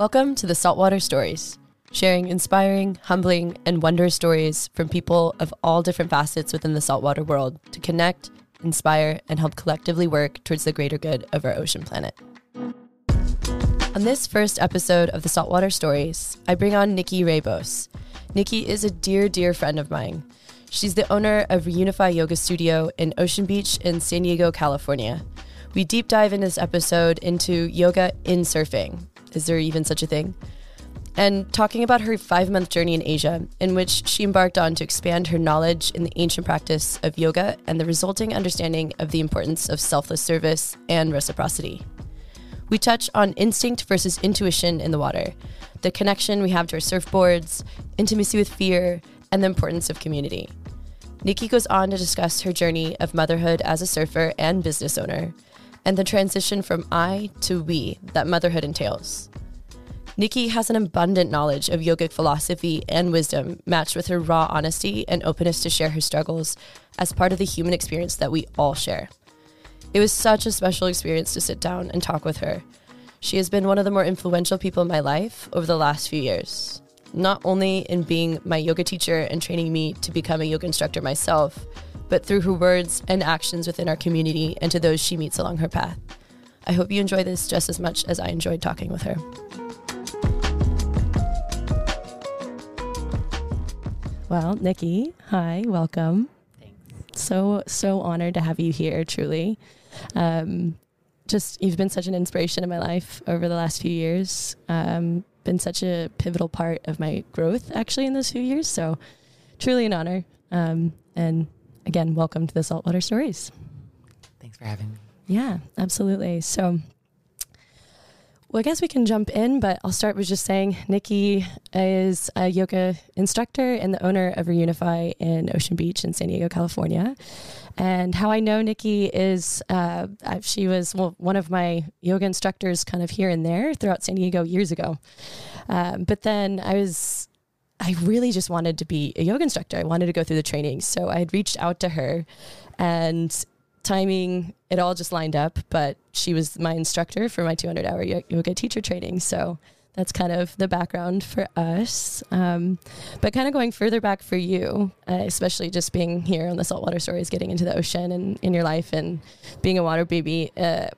Welcome to the Saltwater Stories, sharing inspiring, humbling, and wondrous stories from people of all different facets within the saltwater world to connect, inspire, and help collectively work towards the greater good of our ocean planet. On this first episode of the Saltwater Stories, I bring on Nikki Rae Bose. Nikki is a dear, dear friend of mine. She's the owner of Reunify Yoga Studio in Ocean Beach in San Diego, California. We deep dive in this episode into yoga in surfing, is there even such a thing? And talking about her five month journey in Asia, in which she embarked on to expand her knowledge in the ancient practice of yoga and the resulting understanding of the importance of selfless service and reciprocity. We touch on instinct versus intuition in the water, the connection we have to our surfboards, intimacy with fear, and the importance of community. Nikki goes on to discuss her journey of motherhood as a surfer and business owner and the transition from I to we that motherhood entails. Nikki has an abundant knowledge of yogic philosophy and wisdom matched with her raw honesty and openness to share her struggles as part of the human experience that we all share. It was such a special experience to sit down and talk with her. She has been one of the more influential people in my life over the last few years, not only in being my yoga teacher and training me to become a yoga instructor myself, but through her words and actions within our community and to those she meets along her path. I hope you enjoy this just as much as I enjoyed talking with her. Well, Nikki, hi, welcome. Thanks. So, so honored to have you here, truly. Um, just, you've been such an inspiration in my life over the last few years. Um, been such a pivotal part of my growth, actually, in those few years. So, truly an honor. Um, and again, welcome to the Saltwater Stories. Thanks for having me. Yeah, absolutely. So, well, I guess we can jump in, but I'll start with just saying Nikki is a yoga instructor and the owner of Reunify in Ocean Beach in San Diego, California. And how I know Nikki is uh, she was well, one of my yoga instructors kind of here and there throughout San Diego years ago. Um, but then I was I really just wanted to be a yoga instructor. I wanted to go through the training. So I had reached out to her and timing, it all just lined up. But she was my instructor for my 200 hour yoga teacher training. So that's kind of the background for us. Um, but kind of going further back for you, uh, especially just being here on the saltwater stories, getting into the ocean and in your life and being a water baby. Uh,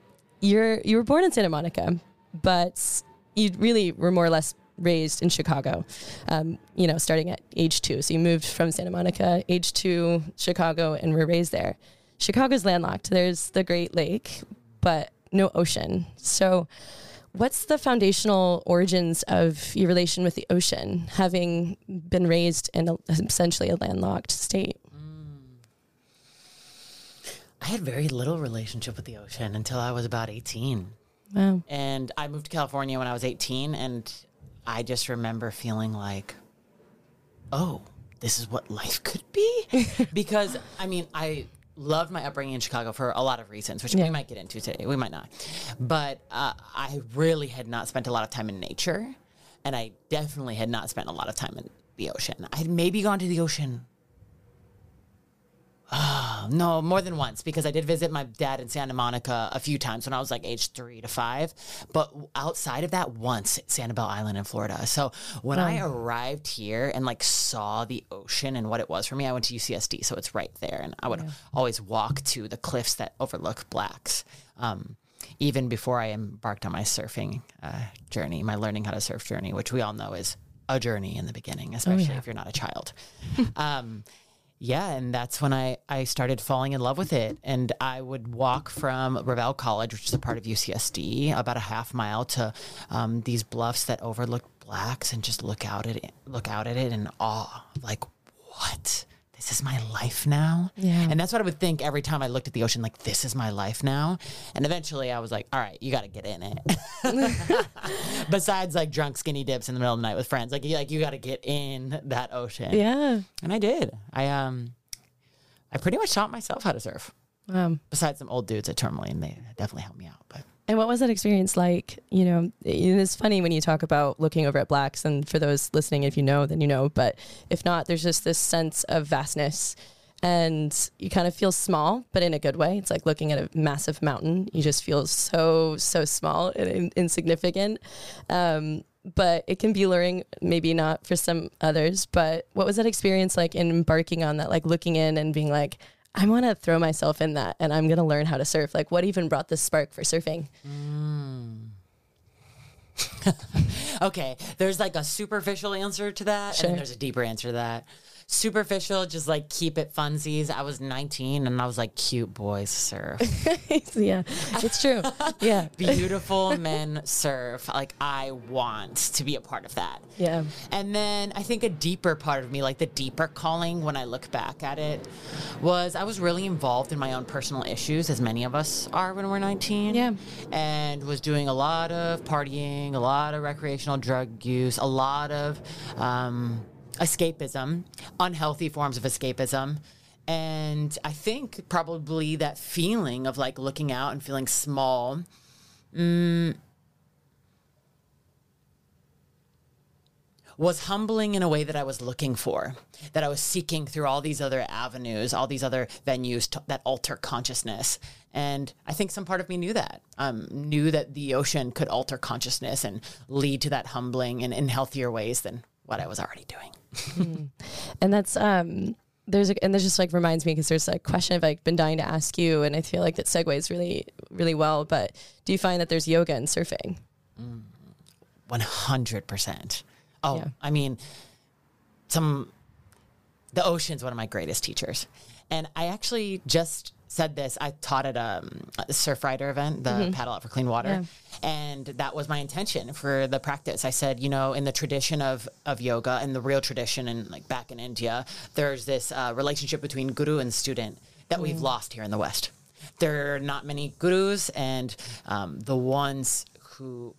you're you were born in Santa Monica, but you really were more or less raised in Chicago, um, you know, starting at age two. So you moved from Santa Monica, age two, Chicago, and were raised there. Chicago's landlocked. There's the Great Lake, but no ocean. So, what's the foundational origins of your relation with the ocean, having been raised in a, essentially a landlocked state? I had very little relationship with the ocean until I was about 18. Wow. And I moved to California when I was 18, and I just remember feeling like, oh, this is what life could be. because, I mean, I loved my upbringing in Chicago for a lot of reasons, which yeah. we might get into today. We might not. But uh, I really had not spent a lot of time in nature. And I definitely had not spent a lot of time in the ocean. I had maybe gone to the ocean Oh, no, more than once because I did visit my dad in Santa Monica a few times when I was like age three to five. But outside of that, once at Sanibel Island in Florida. So when I arrived here and like saw the ocean and what it was for me, I went to UCSD, so it's right there, and I would yeah. always walk to the cliffs that overlook Blacks. Um, even before I embarked on my surfing uh, journey, my learning how to surf journey, which we all know is a journey in the beginning, especially oh, yeah. if you're not a child. um, yeah, and that's when I, I started falling in love with it. And I would walk from Revelle College, which is a part of UCSD, about a half mile to um, these bluffs that overlook blacks and just look out at it, look out at it in awe. Like, what? This is my life now. Yeah. And that's what I would think every time I looked at the ocean, like, this is my life now. And eventually I was like, all right, you got to get in it. Besides like drunk skinny dips in the middle of the night with friends, like, you, like you got to get in that ocean. Yeah. And I did. I, um, I pretty much taught myself how to surf. Um, Besides some old dudes at Tourmaline, they definitely helped me out. And what was that experience like? You know, it's funny when you talk about looking over at blacks, and for those listening, if you know, then you know. But if not, there's just this sense of vastness, and you kind of feel small, but in a good way. It's like looking at a massive mountain. You just feel so so small and insignificant. Um, but it can be luring, maybe not for some others. But what was that experience like in embarking on that, like looking in and being like, I want to throw myself in that and I'm going to learn how to surf? Like, what even brought this spark for surfing? Mm. okay, there's like a superficial answer to that, Sure. and then there's a deeper answer to that. Superficial, just like keep it funsies. I was 19 and I was like, cute boys surf. yeah, it's true. Yeah. Beautiful men surf. Like, I want to be a part of that. Yeah. And then I think a deeper part of me, like the deeper calling when I look back at it, was I was really involved in my own personal issues, as many of us are when we're 19. Yeah. And was doing a lot of partying, a lot of recreational drug use, a lot of um, escapism, unhealthy forms of escapism. And I think probably that feeling of like looking out and feeling small was humbling in a way that I was looking for, that I was seeking through all these other avenues, all these other venues to, that alter consciousness. And I think some part of me knew that, um, knew that the ocean could alter consciousness and lead to that humbling and in healthier ways than what I was already doing. And that's um there's a, and this just like reminds me because there's a question I've like been dying to ask you, and I feel like that segues really really well. But do you find that there's yoga and surfing? 100%. Oh, Yeah. I mean, some, the ocean's one of my greatest teachers. And I actually just said this. I taught at um, a Surfrider event, the Paddle Out for Clean Water. Yeah. And that was my intention for the practice. I said, you know, in the tradition of, of yoga and the real tradition and like back in India, there's this uh, relationship between guru and student that we've lost here in the West. There are not many gurus, and um, the ones who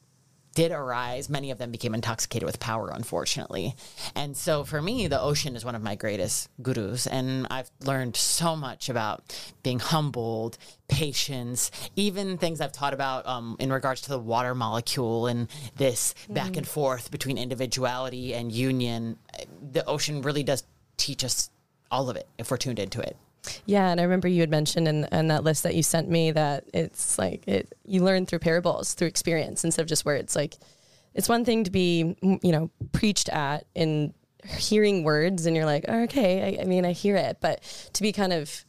did arise, many of them became intoxicated with power, unfortunately. And so for me, the ocean is one of my greatest gurus. And I've learned so much about being humbled, patience, even things I've taught about um, in regards to the water molecule and this back and forth between individuality and union. The ocean really does teach us all of it if we're tuned into it. Yeah, and I remember you had mentioned in, in that list that you sent me that it's like it you learn through parables, through experience instead of just words. Like it's one thing to be you know preached at in hearing words, and you're like, oh, okay, I, I mean, I hear it, but to be kind of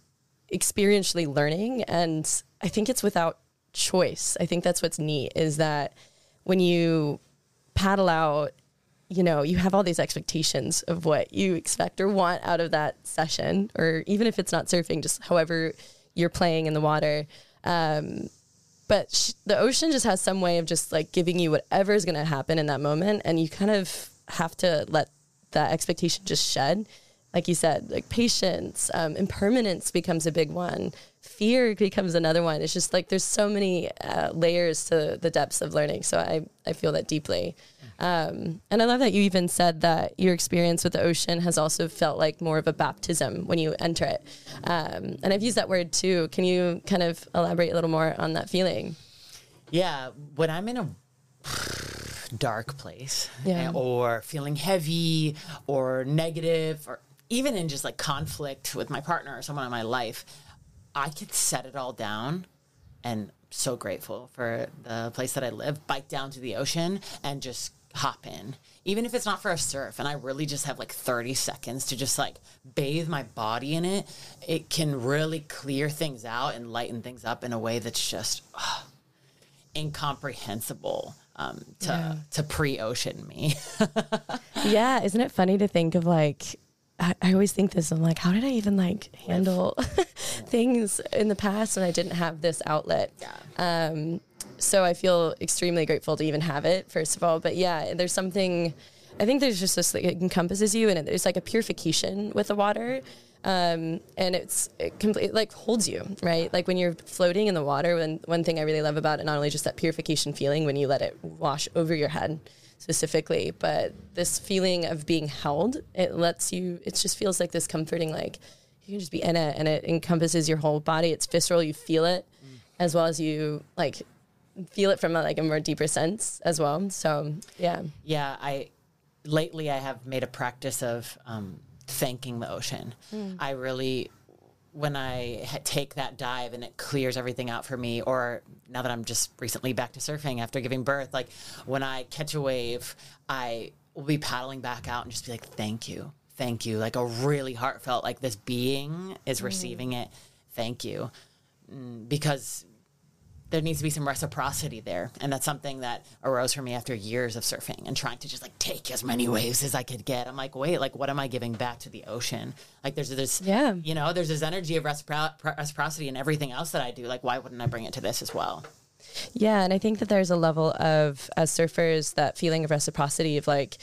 experientially learning, and I think it's without choice. I think that's what's neat is that when you paddle out you know, you have all these expectations of what you expect or want out of that session, or even if it's not surfing, just however you're playing in the water. Um, but sh- the ocean just has some way of just like giving you whatever is going to happen in that moment, and you kind of have to let that expectation just shed. Like you said, like patience, um, impermanence becomes a big one. Fear becomes another one. It's just like there's so many uh, layers to the depths of learning. So I, I feel that deeply. Um, and I love that you even said that your experience with the ocean has also felt like more of a baptism when you enter it. Um, and I've used that word too. Can you kind of elaborate a little more on that feeling? Yeah, when I'm in a dark place Yeah. or feeling heavy or negative or even in just like conflict with my partner or someone in my life, I could set it all down and so grateful for the place that I live, bike down to the ocean and just hop in. Even if it's not for a surf and I really just have like 30 seconds to just like bathe my body in it, it can really clear things out and lighten things up in a way that's just incomprehensible um, to Yeah. to pre-ocean me. yeah, isn't it funny to think of like I, I always think this. I'm like, how did I even like handle things in the past when I didn't have this outlet? Yeah. Um, so I feel extremely grateful to even have it, first of all. But yeah, there's something. I think there's just this like, it encompasses you, and there's like a purification with the water. Um, and it's it completely like holds you right like when you're floating in the water when one thing i really love about it not only just that purification feeling when you let it wash over your head specifically but this feeling of being held it lets you it just feels like this comforting like you can just be in it and it encompasses your whole body it's visceral you feel it as well as you like feel it from a, like a more deeper sense as well so yeah yeah, I lately I have made a practice of um, thanking the ocean. I really when I ha- take that dive and it clears everything out for me, or now that I'm just recently back to surfing after giving birth, like when I catch a wave, I will be paddling back out and just be like, thank you, thank you. Like a really heartfelt, like this being is receiving it. Thank you. Mm, Because there needs to be some reciprocity there. And that's something that arose for me after years of surfing and trying to just like take as many waves as I could get. I'm like, wait, like, what am I giving back to the ocean? Like, there's this, Yeah. you know, there's this energy of recipro- reciprocity in everything else that I do. Like, why wouldn't I bring it to this as well? Yeah, and I think that there's a level of as surfers that feeling of reciprocity of like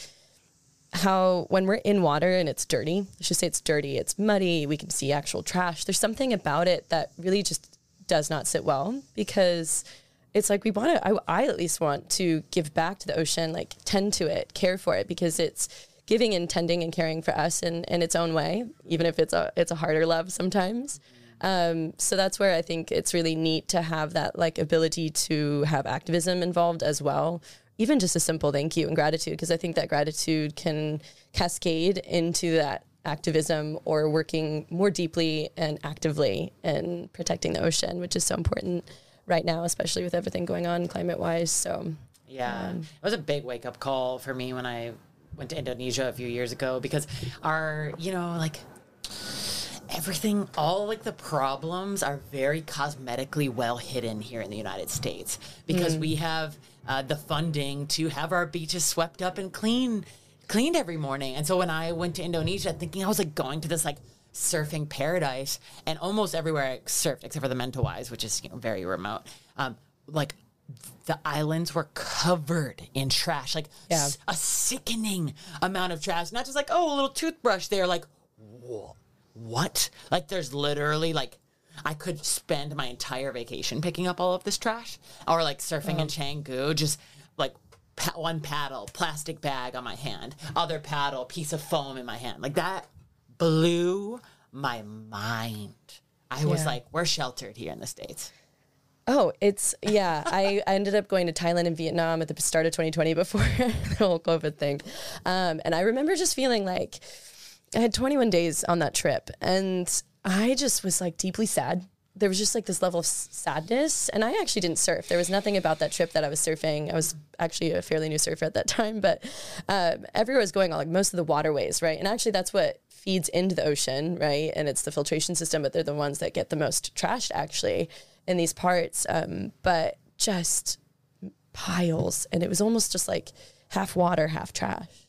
how when we're in water and it's dirty, let's just say it's dirty, it's muddy, we can see actual trash. There's something about it that really just does not sit well because it's like we want to I, I at least want to give back to the ocean, like tend to it, care for it because it's giving and tending and caring for us in, in its own way, even if it's a it's a harder love sometimes. Um, so that's where I think it's really neat to have that like ability to have activism involved as well. Even just a simple thank you and gratitude, because I think that gratitude can cascade into that activism or working more deeply and actively in protecting the ocean, which is so important right now, especially with everything going on climate wise. So Yeah. it was a big wake up call for me when I went to Indonesia a few years ago because our, you know, like everything, all like the problems are very cosmetically well hidden here in the United States because we have uh, the funding to have our beaches swept up and clean, cleaned every morning. And so when I went to Indonesia, thinking I was like going to this like surfing paradise, and almost everywhere I surfed except for the Mentawais, which is you know very remote, um, like the islands were covered in trash, like Yeah. s- a sickening amount of trash. Not just like oh a little toothbrush there, like whoa, what? Like there's literally like I could spend my entire vacation picking up all of this trash, or like surfing in Canggu, just like pa- one paddle, plastic bag on my hand, other paddle, piece of foam in my hand, like that blew my mind. I was Yeah. like, we're sheltered here in the states. Oh, it's yeah. I, I ended up going to Thailand and Vietnam at the start of 2020 before the whole COVID thing, um, and I remember just feeling like I had 21 days on that trip, and I just was like deeply sad. There was just like this level of sadness, and I actually didn't surf. There was nothing about that trip that I was surfing. I was actually a fairly new surfer at that time, but um, everywhere was going on like most of the waterways, right? And actually, that's what feeds into the ocean, right? And it's the filtration system, but they're the ones that get the most trashed actually in these parts. Um, but just piles, and it was almost just like half water, half trash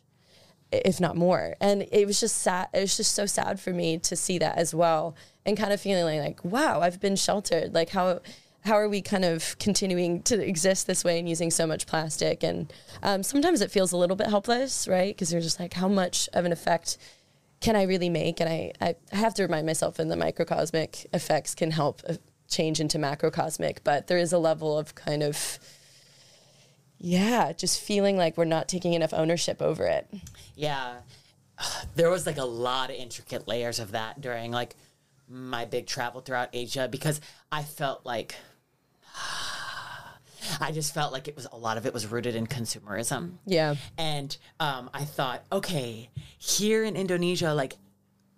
if not more. And it was just sad. It was just so sad for me to see that as well, and kind of feeling like, wow, I've been sheltered. Like how how are we kind of continuing to exist this way and using so much plastic? And um, sometimes it feels a little bit helpless, right? Because you're just like, how much of an effect can I really make? And I I have to remind myself, in the microcosmic effects can help. uh, change into macrocosmic but there is a level of kind of yeah just feeling like we're not taking enough ownership over it Yeah. There was like a lot of intricate layers of that during like my big travel throughout Asia because I felt like I just felt like it was a lot of it was rooted in consumerism. Yeah. And um, I thought, okay, here in Indonesia, like,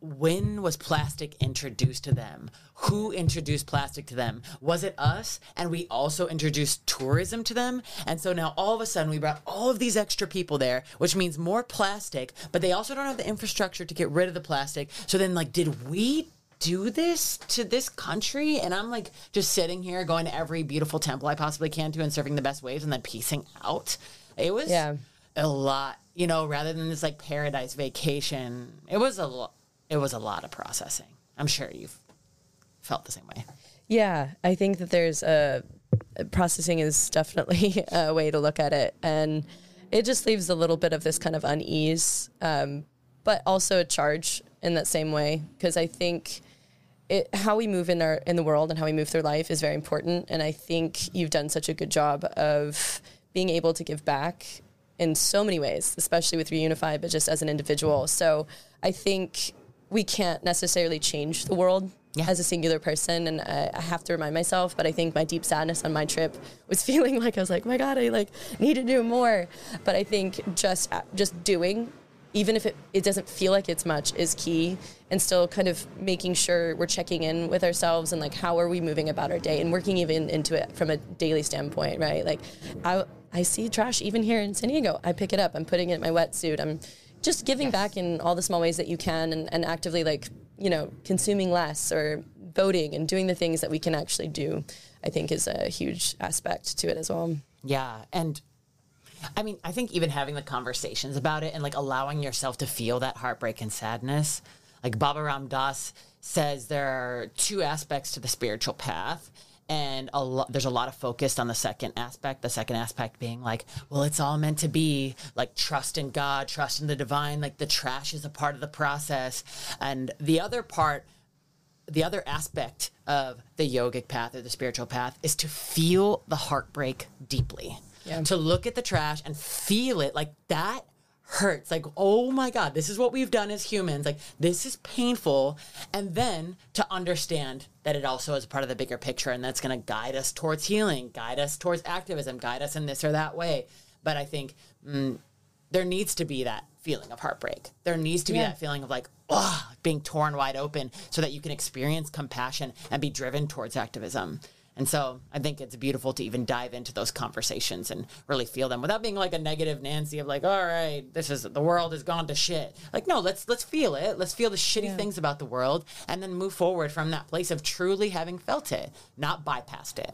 when was plastic introduced to them? Who introduced plastic to them? Was it us? And we also introduced tourism to them. And so now all of a sudden we brought all of these extra people there, which means more plastic, but they also don't have the infrastructure to get rid of the plastic. So then, like, did we do this to this country? And I'm like just sitting here going to every beautiful temple I possibly can to and surfing the best waves and then piecing out. It was Yeah. a lot, you know, rather than this like paradise vacation. It was a lot. It was a lot of processing. I'm sure you've felt the same way. Yeah, I think that there's a processing is definitely a way to look at it, and it just leaves a little bit of this kind of unease, um, but also a charge in that same way because I think it, how we move in our in the world and how we move through life is very important, and I think you've done such a good job of being able to give back in so many ways, especially with Reunify, but just as an individual. So I think we can't necessarily change the world Yeah. as a singular person, and I, I have to remind myself. But I think my deep sadness on my trip was feeling like I was like, my God, I like need to do more. But I think just uh, just doing even if it, it doesn't feel like it's much, is key. And still kind of making sure we're checking in with ourselves and like how are we moving about our day and working even into it from a daily standpoint, right? Like I, I see trash even here in San Diego. I pick it up, I'm putting it in my wetsuit. I'm just giving yes. back in all the small ways that you can and, and actively like, you know, consuming less or voting and doing the things that we can actually do, I think is a huge aspect to it as well. Yeah. And I mean, I think even having the conversations about it and like allowing yourself to feel that heartbreak and sadness, like Baba Ram Dass says there are two aspects to the spiritual path and a lo- there's a lot of focus on the second aspect the second aspect being like well it's all meant to be like trust in god trust in the divine like the trash is a part of the process and the other part the other aspect of the yogic path or the spiritual path is to feel the heartbreak deeply yeah. to look at the trash and feel it like that hurts. Like oh my god this is what we've done as humans. Like this is painful. And then to understand that it also is part of the bigger picture and that's going to guide us towards healing guide us towards activism guide us in this or that way. But i think mm, there needs to be that feeling of heartbreak. There needs to be yeah. that feeling of like oh, being torn wide open so that you can experience compassion and be driven towards activism and so I think it's beautiful to even dive into those conversations and really feel them without being like a negative Nancy of like, all right, this is the world has gone to shit. Like, no, let's let's feel it. Let's feel the shitty yeah. things about the world and then move forward from that place of truly having felt it, not bypassed it.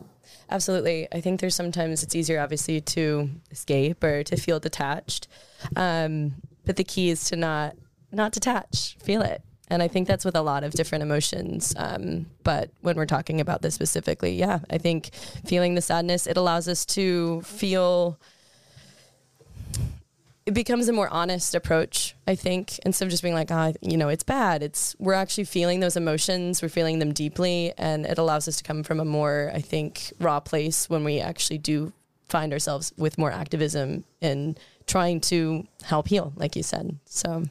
Absolutely. I think there's sometimes it's easier obviously to escape or to feel detached. Um, but the key is to not not detach, feel it and I think that's with a lot of different emotions. Um, but when we're talking about this specifically, yeah, I think feeling the sadness, it allows us to feel it becomes a more honest approach, I think, instead of just being like, ah, you know, it's bad. It's we're actually feeling those emotions, we're feeling them deeply, and it allows us to come from a more, I think, raw place when we actually do find ourselves with more activism and trying to help heal, like you said. So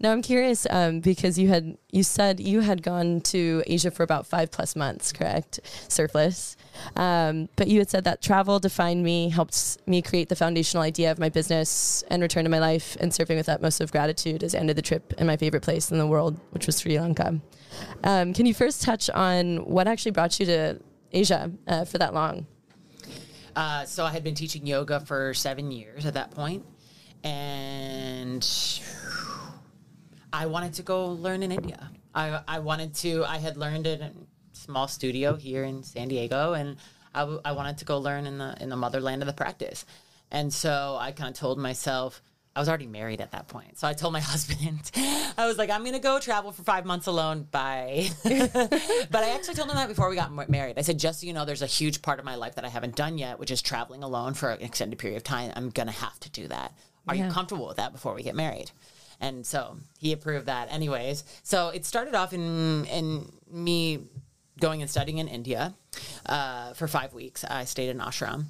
now I'm curious um, because you had you said you had gone to Asia for about five plus months, correct? Surfless, um, but you had said that travel defined me, helped me create the foundational idea of my business and return to my life and surfing with utmost of gratitude as ended the trip in my favorite place in the world, which was Sri Lanka. Um, can you first touch on what actually brought you to Asia uh, for that long? Uh, so I had been teaching yoga for seven years at that point, and I wanted to go learn in India. I, I wanted to, I had learned in a small studio here in San Diego, and I, w- I wanted to go learn in the, in the motherland of the practice. And so I kind of told myself, I was already married at that point. So I told my husband, I was like, I'm going to go travel for five months alone. Bye. but I actually told him that before we got married. I said, just so you know, there's a huge part of my life that I haven't done yet, which is traveling alone for an extended period of time. I'm going to have to do that. Are yeah. you comfortable with that before we get married? And so he approved that anyways. So it started off in in me going and studying in india uh, for five weeks. I stayed in ashram.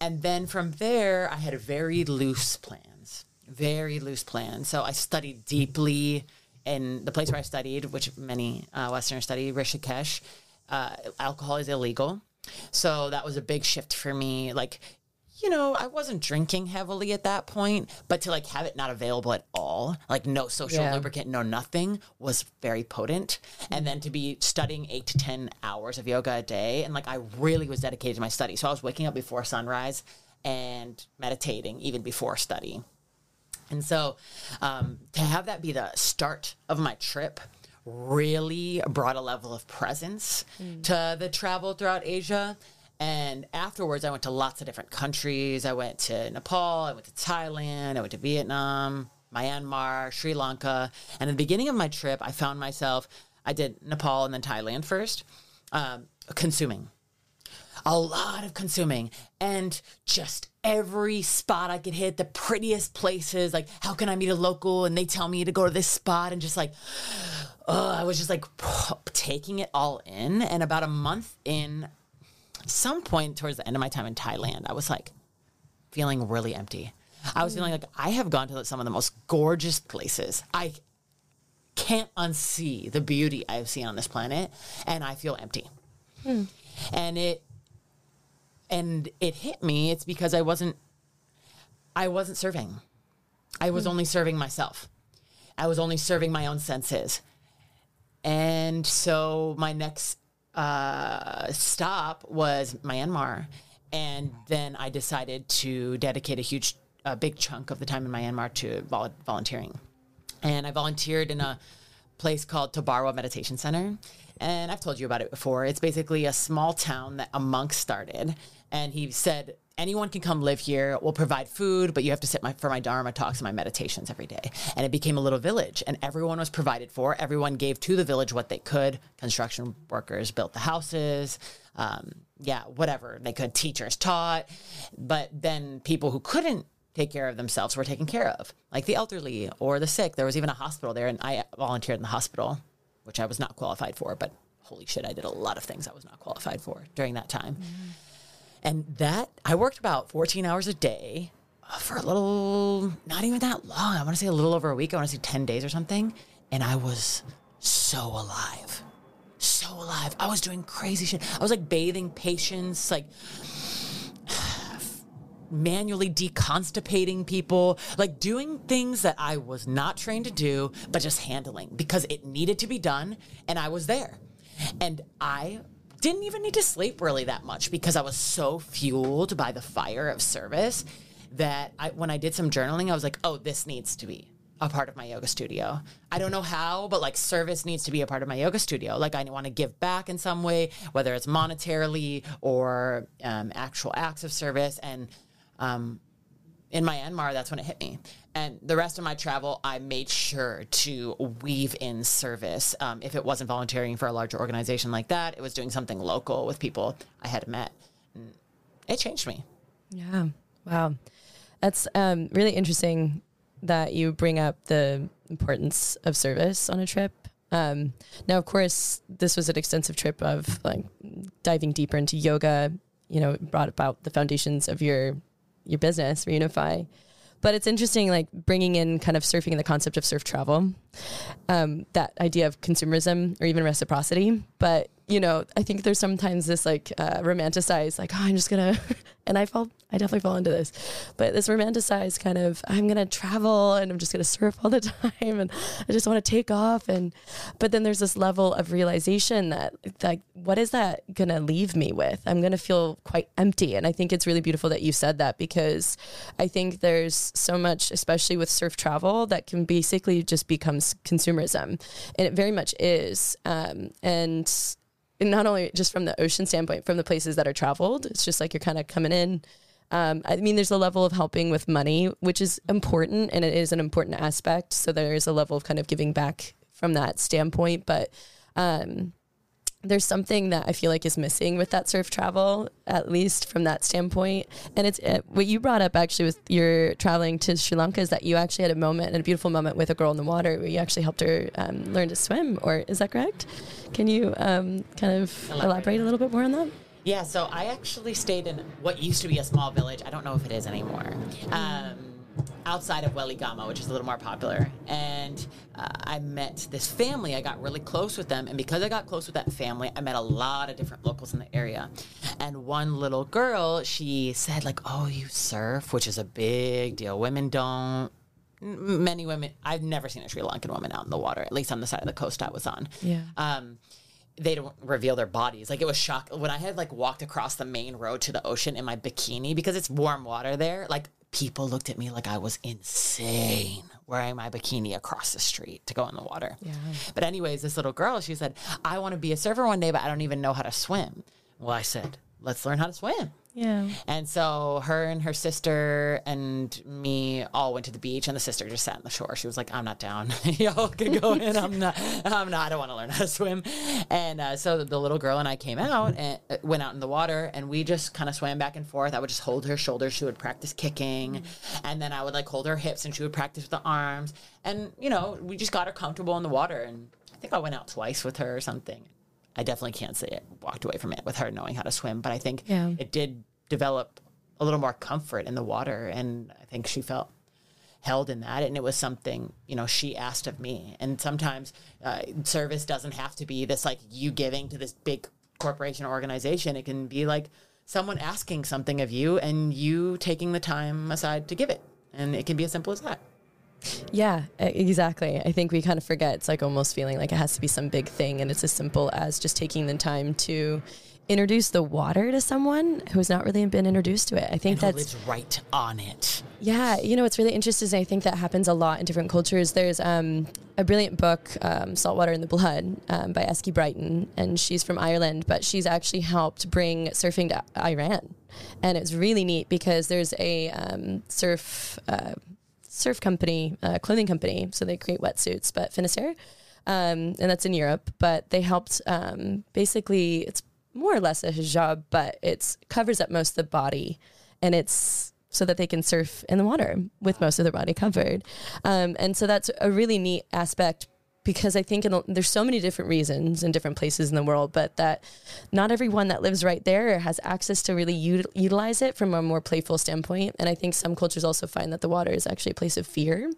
And then from there i had very loose plans very loose plans. So i studied deeply in the place where i studied which many uh, westerners study rishikesh. Uh, alcohol is illegal. So that was a big shift for me. Like you know, I wasn't drinking heavily at that point, but to like have it not available at all, like no social yeah. lubricant, no nothing, was very potent. And then to be studying eight to 10 hours of yoga a day, and like I really was dedicated to my study. So I was waking up before sunrise and meditating even before study. And so um, to have that be the start of my trip really brought a level of presence mm. to the travel throughout Asia and afterwards, I went to lots of different countries. I went to Nepal, I went to Thailand, I went to Vietnam, Myanmar, Sri Lanka. And at the beginning of my trip, I found myself, I did Nepal and then Thailand first, um, consuming. A lot of consuming and just every spot I could hit, the prettiest places. Like, how can I meet a local? And they tell me to go to this spot and just like, oh, I was just like taking it all in. And about a month in, some point towards the end of my time in Thailand, I was like feeling really empty. I was feeling like I have gone to some of the most gorgeous places. I can't unsee the beauty I've seen on this planet, and I feel empty. Hmm. And it and it hit me. It's because I wasn't I wasn't serving. I was only serving myself. I was only serving my own senses. And so my next uh, stop was Myanmar. And then I decided to dedicate a huge, a big chunk of the time in Myanmar to vol- volunteering. And I volunteered in a place called Thabarwa Meditation Center. And I've told you about it before. It's basically a small town that a monk started. And he said, anyone can come live here. We'll provide food, but you have to sit my, for my Dharma talks and my meditations every day. And it became a little village, and everyone was provided for. Everyone gave to the village what they could. Construction workers built the houses. Um, yeah, whatever they could. Teachers taught. But then people who couldn't take care of themselves were taken care of, like the elderly or the sick. There was even a hospital there, and I volunteered in the hospital, which I was not qualified for, but holy shit, I did a lot of things I was not qualified for during that time. Mm-hmm. And that, I worked about 14 hours a day for a little, not even that long. I want to say a little over a week. I want to say 10 days or something. And I was so alive. So alive. I was doing crazy shit. I was like bathing patients, like manually deconstipating people, like doing things that I was not trained to do, but just handling because it needed to be done. And I was there. And I didn't even need to sleep really that much because I was so fueled by the fire of service that I, when I did some journaling, I was like, oh, this needs to be a part of my yoga studio. I don't know how, but like service needs to be a part of my yoga studio. Like I want to give back in some way, whether it's monetarily or um, actual acts of service. And um, in Myanmar, that's when it hit me. And the rest of my travel, I made sure to weave in service. Um, if it wasn't volunteering for a larger organization like that, it was doing something local with people I had met. It changed me. Yeah. Wow. That's um, really interesting that you bring up the importance of service on a trip. Um, now, of course, this was an extensive trip of like diving deeper into yoga. You know, brought about the foundations of your your business, Reunify. But it's interesting, like bringing in kind of surfing the concept of surf travel, um, that idea of consumerism or even reciprocity. But you know, I think there's sometimes this like uh, romanticized, like, oh, I'm just gonna, and I fall, I definitely fall into this, but this romanticized kind of, I'm gonna travel and I'm just gonna surf all the time and I just want to take off. And, but then there's this level of realization that, like, what is that gonna leave me with? I'm gonna feel quite empty. And I think it's really beautiful that you said that because I think there's so much, especially with surf travel, that can basically just becomes consumerism. And it very much is. Um, and, not only just from the ocean standpoint, from the places that are traveled, it's just like you're kind of coming in. Um, I mean, there's a level of helping with money, which is important and it is an important aspect. So there is a level of kind of giving back from that standpoint. But um, there's something that I feel like is missing with that surf travel, at least from that standpoint. And it's it, what you brought up actually with your traveling to Sri Lanka is that you actually had a moment and a beautiful moment with a girl in the water where you actually helped her um, learn to swim. Or is that correct? Can you um, kind of elaborate. elaborate a little bit more on that? Yeah, so I actually stayed in what used to be a small village. I don't know if it is anymore. Um, outside of Weligama, which is a little more popular. And uh, I met this family. I got really close with them. And because I got close with that family, I met a lot of different locals in the area. And one little girl, she said, like, oh, you surf, which is a big deal. Women don't. Many women, I've never seen a Sri Lankan woman out in the water, at least on the side of the coast I was on. Yeah. Um, they don't reveal their bodies. Like it was shock when I had like walked across the main road to the ocean in my bikini because it's warm water there. Like people looked at me like I was insane wearing my bikini across the street to go in the water. Yeah. But anyways, this little girl, she said, "I want to be a surfer one day, but I don't even know how to swim." Well, I said, "Let's learn how to swim." Yeah. And so her and her sister and me all went to the beach, and the sister just sat on the shore. She was like, "I'm not down. Y'all can go in. I'm not. I'm not. I don't want to learn how to swim." And uh, so the little girl and I came out and uh, went out in the water, and we just kind of swam back and forth. I would just hold her shoulders. She would practice kicking, mm-hmm. and then I would like hold her hips, and she would practice with the arms. And you know, we just got her comfortable in the water. And I think I went out twice with her or something. I definitely can't say it walked away from it with her knowing how to swim, but I think yeah. it did develop a little more comfort in the water. And I think she felt held in that. And it was something, you know, she asked of me. And sometimes uh, service doesn't have to be this like you giving to this big corporation or organization. It can be like someone asking something of you and you taking the time aside to give it. And it can be as simple as that. Yeah, exactly. I think we kind of forget. It's like almost feeling like it has to be some big thing, and it's as simple as just taking the time to introduce the water to someone who's not really been introduced to it. I think And that's right on it. yeah, you know, it's really interesting. I think that happens a lot in different cultures. There's um, a brilliant book, um, Saltwater in the Blood, um, by Easkey Britton, and she's from Ireland, but she's actually helped bring surfing to Iran. And it's really neat because there's a um, surf uh, surf company, uh, clothing company, so they create wetsuits, but Finisterre, um, and that's in Europe. But they helped um, basically, it's more or less a hijab, but it covers up most of the body, and it's so that they can surf in the water with most of their body covered. Um, and so that's a really neat aspect because I think in the, there's so many different reasons in different places in the world, but that not everyone that lives right there has access to really util- utilize it from a more playful standpoint. And I think some cultures also find that the water is actually a place of fear.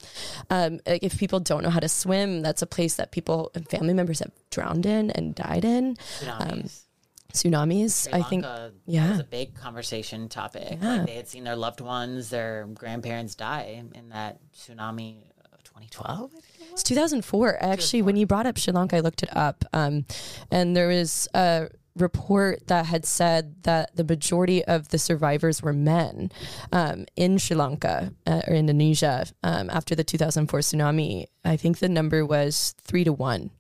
Um, like if people don't know how to swim, that's a place that people and family members have drowned in and died in. Tsunamis. Tsunamis, Sri I think. Lanka, yeah. was a big conversation topic. Yeah. Like they had seen their loved ones, their grandparents die in that tsunami 2012. I think it was. It's 2004. Actually, when you brought up Sri Lanka, I looked it up, um, and there was a report that had said that the majority of the survivors were men um, in Sri Lanka uh, or Indonesia um, after the 2004 tsunami. I think the number was three to one,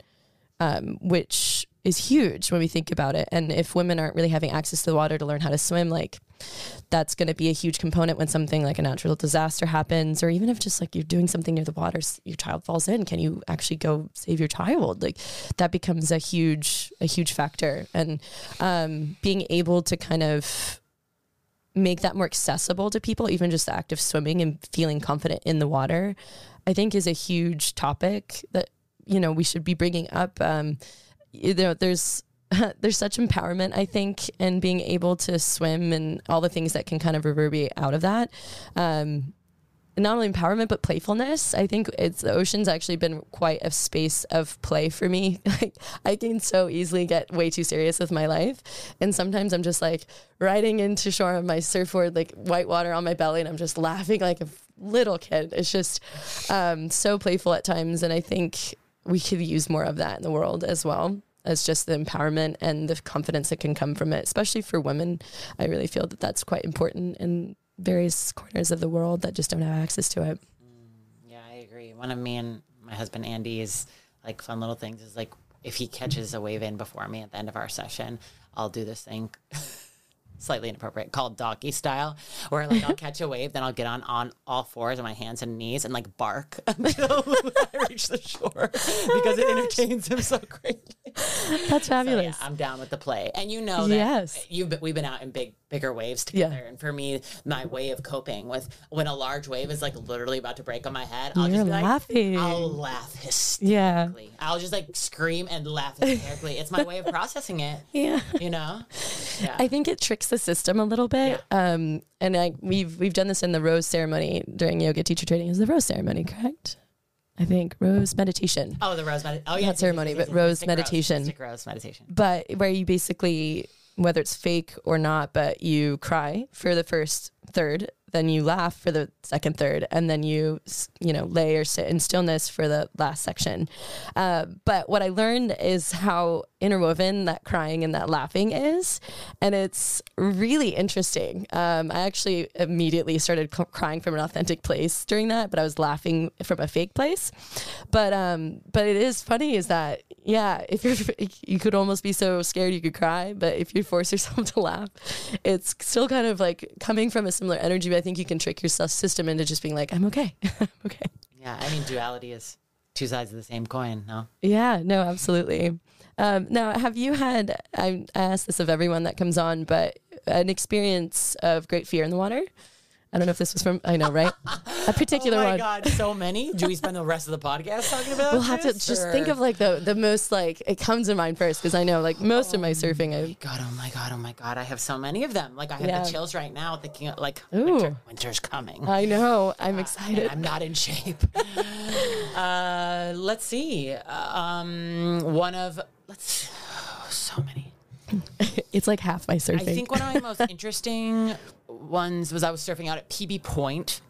um, which is huge when we think about it. And if women aren't really having access to the water to learn how to swim, like that's going to be a huge component when something like a natural disaster happens, or even if just like you're doing something near the water, your child falls in. Can you actually go save your child? Like that becomes a huge, a huge factor. And um, being able to kind of make that more accessible to people, even just the act of swimming and feeling confident in the water, I think is a huge topic that you know we should be bringing up. Um, you know, there's there's such empowerment, I think, in being able to swim and all the things that can kind of reverberate out of that. Um, not only empowerment but playfulness. I think it's the ocean's actually been quite a space of play for me. Like I can so easily get way too serious with my life, and sometimes I'm just like riding into shore on my surfboard, like white water on my belly, and I'm just laughing like a little kid. It's just um, so playful at times, and I think we could use more of that in the world as well as just the empowerment and the confidence that can come from it, especially for women. I really feel that that's quite important in various corners of the world that just don't have access to it. Mm, yeah, I agree. One of me and my husband Andy's like fun little things is like if he catches a wave in before me at the end of our session, I'll do this thing slightly inappropriate called doggy style where like I'll catch a wave then I'll get on on all fours on my hands and knees and like bark until I reach the shore because it oh entertains him so greatly. That's So, fabulous. yeah, I'm down with the play. And you know that Yes. you've been, we've been out in big bigger waves Yeah. together. And for me, my way of coping with when a large wave is like literally about to break on my head, I'll You're just be like, laughing. I'll laugh Yeah. hysterically. I'll just like scream and laugh hysterically. it's my way of processing it. Yeah. You know? Yeah. I think it tricks the system a little bit. Um, and I, we've we've done this in the rose ceremony during yoga teacher training. Is the rose ceremony correct? I think rose meditation. oh, the rose meditation. Oh, yeah. Not ceremony, but rose meditation. Stick rose meditation. but where you basically whether it's fake or not but you cry for the first third then you laugh for the second third and then you you know lay or sit in stillness for the last section uh, but what i learned is how interwoven that crying and that laughing is and it's really interesting um, i actually immediately started c- crying from an authentic place during that but i was laughing from a fake place but um but it is funny is that yeah if you're you could almost be so scared you could cry but if you force yourself to laugh it's still kind of like coming from a similar energy but i think you can trick your system into just being like i'm okay I'm okay Yeah. I mean, duality is two sides of the same coin. No? yeah no absolutely um, now have you had I, I ask this of everyone that comes on but an experience of great fear in the water i don't know if this was from i know right a particular one. oh my one God. So many. Do we spend the rest of the podcast talking about We'll have to just or- think of like the the most like it comes to mind first because I know like most of my surfing I God, oh my God, oh my God. I have so many of them. Like, I have Yeah. the chills right now thinking, like, winter, winter's coming. I know I'm And excited. I'm not in shape. uh, let's see. Um, one of, let's, oh, so many. It's like half my surfing. I think one of my most interesting ones was I was surfing out at PB Point,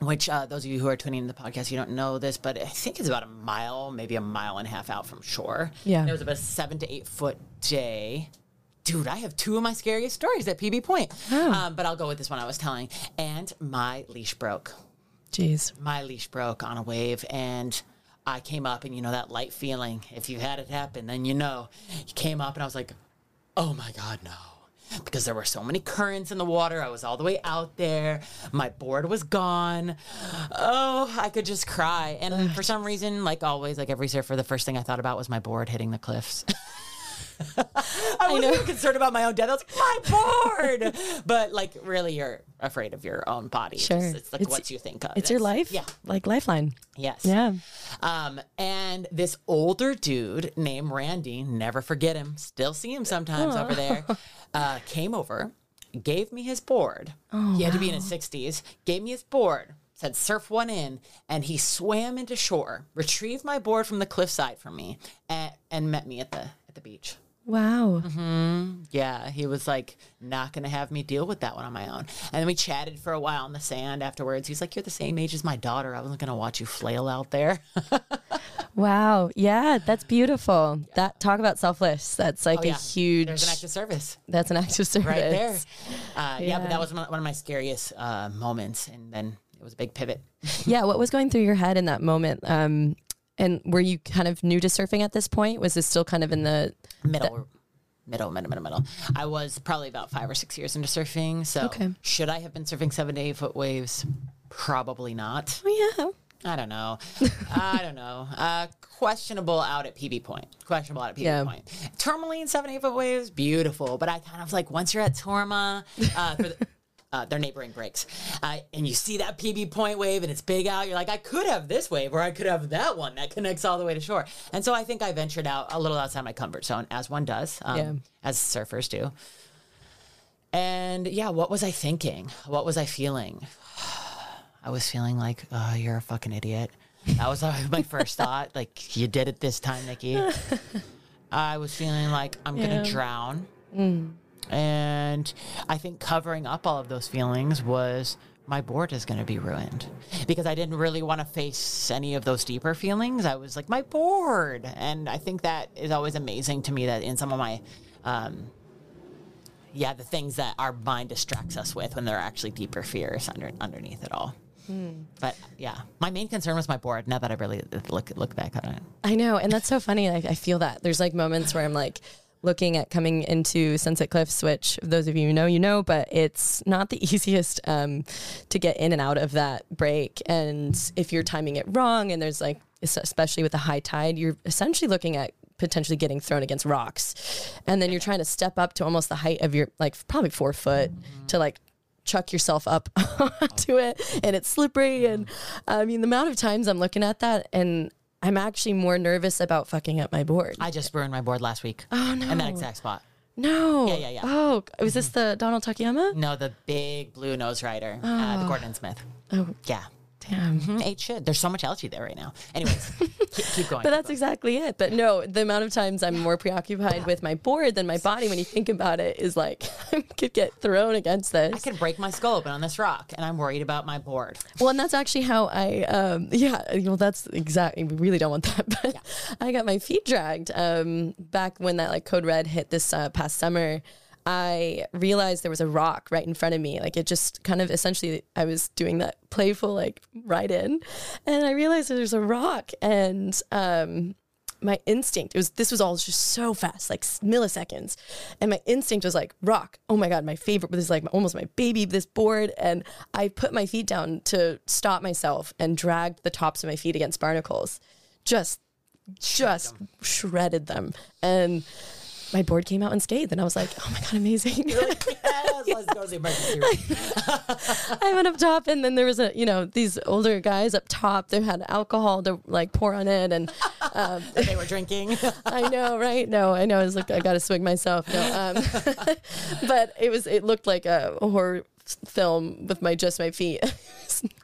which uh, those of you who are tuning in the podcast, you don't know this, but I think it's about a mile, maybe a mile and a half out from shore. Yeah. And it was about a seven to eight foot day. Dude, I have two of my scariest stories at PB Point. Um, but I'll go with this one I was telling. And my leash broke. Jeez. My leash broke on a wave and I came up and you know that light feeling. If you had it happen, then you know. You came up and I was like, oh my God, no. Because there were so many currents in the water. I was all the way out there. My board was gone. Oh, I could just cry. And for some reason, like always, like every surfer, the first thing I thought about was my board hitting the cliffs. I wasn't even concerned about my own death. I was like, my board. but like, really, you're afraid of your own body. It's Sure. just- It's, like It's- what you think of. It's your life. Yeah. Like Lifeline. Yes. Yeah. Um, and this older dude named Randy, never forget him, still see him sometimes over there, uh, came over, gave me his board. he had to be in his 60s, gave me his board, said, surf one in, and he swam into shore, retrieved my board from the cliffside for me, and, and met me at the at the beach. Wow. Yeah, he was like not going to have me deal with that one on my own. And then we chatted for a while on the sand afterwards. He's like, You're the same age as my daughter. I wasn't going to watch you flail out there. Wow. Yeah, that's beautiful. That talk about selfless. That's like Oh, a huge. There's an active service that's an active service. right there. Uh, yeah. but that was one one of my scariest uh, moments. And then it was a big pivot. Yeah. What was going through your head in that moment? Um, and were you kind of new to surfing at this point? Was this still kind of in the? Middle. Middle, middle, middle, middle. I was probably about five or six years into surfing. So, Okay. should I have been surfing seven to eight foot waves? Probably not. Oh yeah. I don't know. I don't know. Uh, questionable out at PB Point. Questionable out at PB Yeah. Point. Tourmaline seven eight foot waves, beautiful. But I kind of like once you're at Torma, uh, for the, uh, their neighboring breaks, uh, and you see that PB Point wave and it's big out. You're like, I could have this wave, or I could have that one that connects all the way to shore. And so I think I ventured out a little outside my comfort zone, as one does, um, Yeah. as surfers do. And yeah, what was I thinking? What was I feeling? I was feeling like, oh, you're a fucking idiot. That was my first thought. Like, you did it this time, Nikki. I was feeling like I'm going to drown. And I think covering up all of those feelings was my board is going to be ruined because I didn't really want to face any of those deeper feelings. I was like, my board. And I think that is always amazing to me that in some of my, um, yeah, the things that our mind distracts us with when there are actually deeper fears under, underneath it all. But yeah, my main concern was my board. Now that I really look look back on it, I know, and that's so funny. I, I feel that there's like moments where I'm like looking at coming into Sunset Cliffs, which those of you who know, you know, but it's not the easiest um, to get in and out of that break. And if you're timing it wrong, and there's like, especially with a high tide, you're essentially looking at potentially getting thrown against rocks, and then you're trying to step up to almost the height of your like probably four foot to like chuck yourself up onto it and it's slippery. And i mean the amount of times i'm looking at that and i'm actually more nervous about fucking up my board I just ruined my board last week. Oh, no. In that exact spot. no Yeah, yeah, yeah. oh was this the donald takayama No, the big blue nose rider, uh, the Gordon Smith. oh Yeah. Damn Mhm, Ate shit. There's so much algae there right now. Anyways, keep, keep going. but that's exactly it but no the amount of times i'm more preoccupied with my board than my body when you think about it is like i could get thrown against this I could break my skull open on this rock, and I'm worried about my board. Well, and that's actually how I, um, yeah, well, that's exactly, we really don't want that. But I got my feet dragged um, back when that like code red hit this uh, past summer. I realized there was a rock right in front of me. Like it just kind of essentially, I was doing that playful like ride in, and I realized there's a rock, and um, my instinct it was this was all just so fast like milliseconds. And my instinct was like rock. Oh my god my favorite this is like almost my baby this board. And i put my feet down to stop myself and dragged the tops of my feet against barnacles. Just just shredded them. And my board came out unscathed and i was like oh my god amazing yes, let's go to the emergency room. I went up top, and then there was a, you know, these older guys up top. They had alcohol to like pour on it, and um, they were drinking. I know, right? No, I know. I was like, I got to swing myself. No, um, but it was, it looked like a horror film with my just my feet.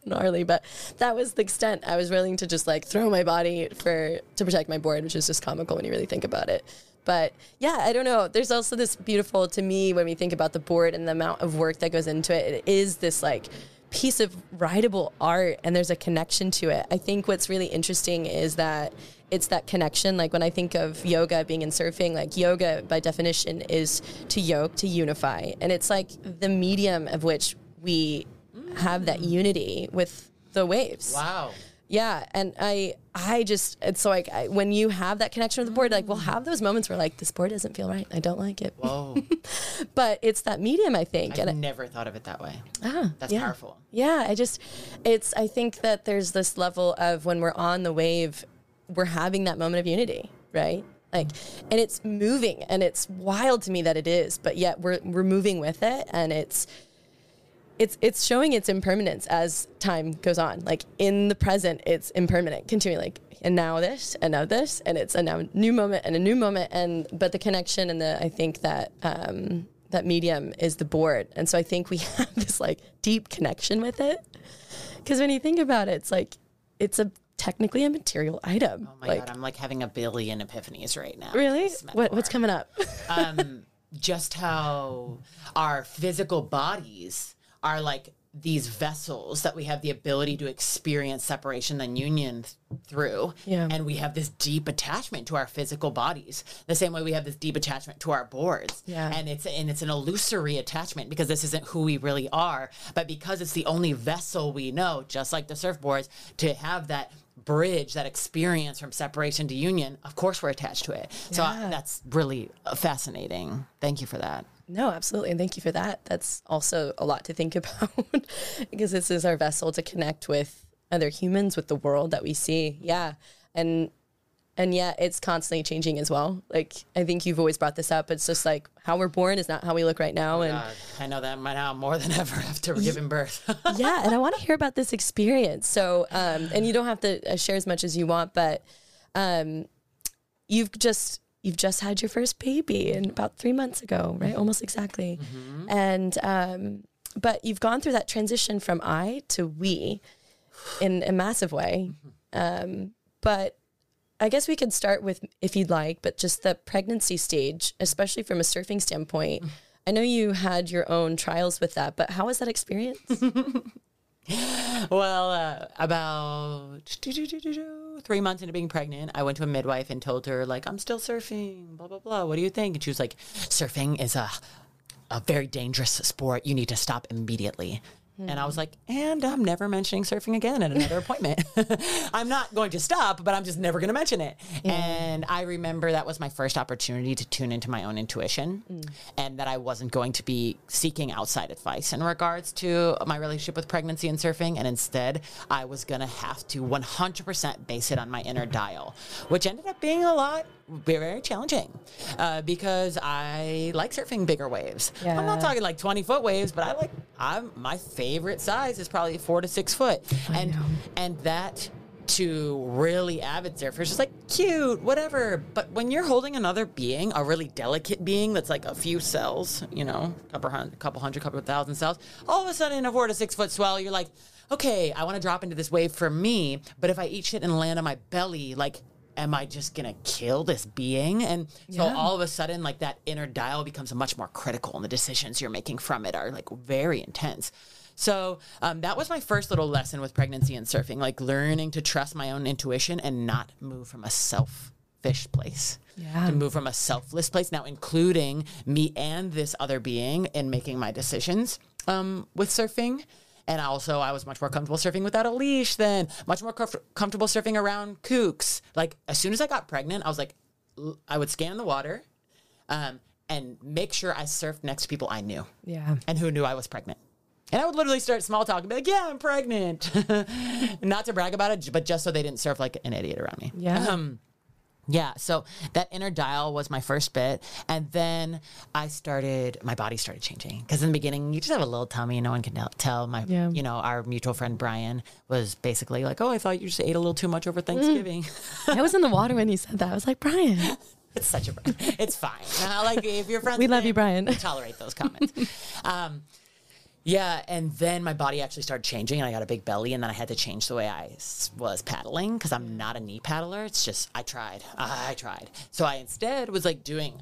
Gnarly, but that was the extent I was willing to just like throw my body for to protect my board, which is just comical when you really think about it. But yeah, I don't know. There's also this beautiful to me when we think about the board and the amount of work that goes into it. It is this like piece of writable art and there's a connection to it. I think what's really interesting is that it's that connection. Like when I think of yoga being in surfing, like yoga by definition is to yoke, to unify. And it's like the medium of which we have that mm. unity with the waves. Wow. Yeah, and I I just it's so like I, when you have that connection with the board, like we'll have those moments where like this board doesn't feel right. I don't like it. Whoa. but it's that medium, I think. I've and never thought of it that way. ah, That's yeah. powerful. Yeah, I just it's I think that there's this level of when we're on the wave, we're having that moment of unity, right? Like and it's moving and it's wild to me that it is, but yet we're we're moving with it and it's it's it's showing its impermanence as time goes on. Like in the present, it's impermanent, continually. Like and now this, and now this, and it's a now new moment and a new moment. And but the connection and the I think that um, that medium is the board, and so I think we have this like deep connection with it. Because when you think about it, it's like it's a technically a material item. Oh my like, god, I'm like having a billion epiphanies right now. really? What, what's coming up? um, just how our physical bodies are like these vessels that we have the ability to experience separation and union th- through. Yeah. And we have this deep attachment to our physical bodies, the same way we have this deep attachment to our boards. Yeah. And it's and it's an illusory attachment because this isn't who we really are, but because it's the only vessel we know, just like the surfboards, to have that bridge that experience from separation to union of course we're attached to it so I- that's really uh, fascinating thank you for that No, absolutely. And thank you for that. That's also a lot to think about because this is our vessel to connect with other humans, with the world that we see. Yeah. And and yet it's constantly changing as well. Like I think you've always brought this up. It's just like how we're born is not how we look right now. And God, i know that now more than ever after giving birth yeah, and I want to hear about this experience. So, um, and you don't have to uh, share as much as you want, but um, you've just you've just had your first baby, and about three months ago, right? Almost exactly. And um, but you've gone through that transition from I to we in a massive way. Um, but I guess we could start with, if you'd like, but just the pregnancy stage, especially from a surfing standpoint. I know you had your own trials with that, but how was that experience? well uh, about three months into being pregnant i went to a midwife and told her like i'm still surfing blah blah blah what do you think? And she was like surfing is a, a very dangerous sport. You need to stop immediately And I was mm-hmm. like, and I'm never mentioning surfing again at another appointment. I'm not going to stop, but I'm just never going to mention it. And I remember that was my first opportunity to tune into my own intuition mm. and that I wasn't going to be seeking outside advice in regards to my relationship with pregnancy and surfing. And instead, I was going to have to 100% base it on my inner dial, which ended up being a lot very challenging uh, because I like surfing bigger waves. I'm not talking like 20 foot waves, but I like I'm my favorite size is probably four to six foot, and know. and that to really avid surfers is like cute, whatever. But when you're holding another being, a really delicate being that's like a few cells, you know, couple hundred, couple hundred, couple thousand cells, all of a sudden in a four to six foot swell, you're like, okay, I want to drop into this wave for me, but if I eat shit and land on my belly, like am I just gonna kill this being? And so Yeah. all of a sudden, like that inner dial becomes much more critical, and the decisions you're making from it are like very intense. So um, that was my first little lesson with pregnancy and surfing, like learning to trust my own intuition and not move from a selfish place. Yeah. To move from a selfless place, now including me and this other being in making my decisions um, with surfing. And also, I was much more comfortable surfing without a leash then, much more comf- comfortable surfing around kooks. Like, as soon as I got pregnant, I was like, l- I would scan the water um, and make sure I surfed next to people I knew Yeah. and who knew I was pregnant. And I would literally start small talk and be like, yeah, I'm pregnant. Not to brag about it, but just so they didn't surf like an idiot around me. Yeah. Um, yeah, so that inner dial was my first bit. And then I started, my body started changing. Because in the beginning, you just have a little tummy, and no one can tell-. My, Yeah. you know, our mutual friend Brian was basically like, oh, I thought you just ate a little too much over Thanksgiving. I was in the water when you said that. I was like, Brian. it's such a, it's fine. Like, if you're friends We love you, Brian. Tolerate those comments. um, yeah, and then my body actually started changing, and I got a big belly, and then I had to change the way I was paddling because I'm not a knee paddler. It's just I tried, I tried. So I instead was like doing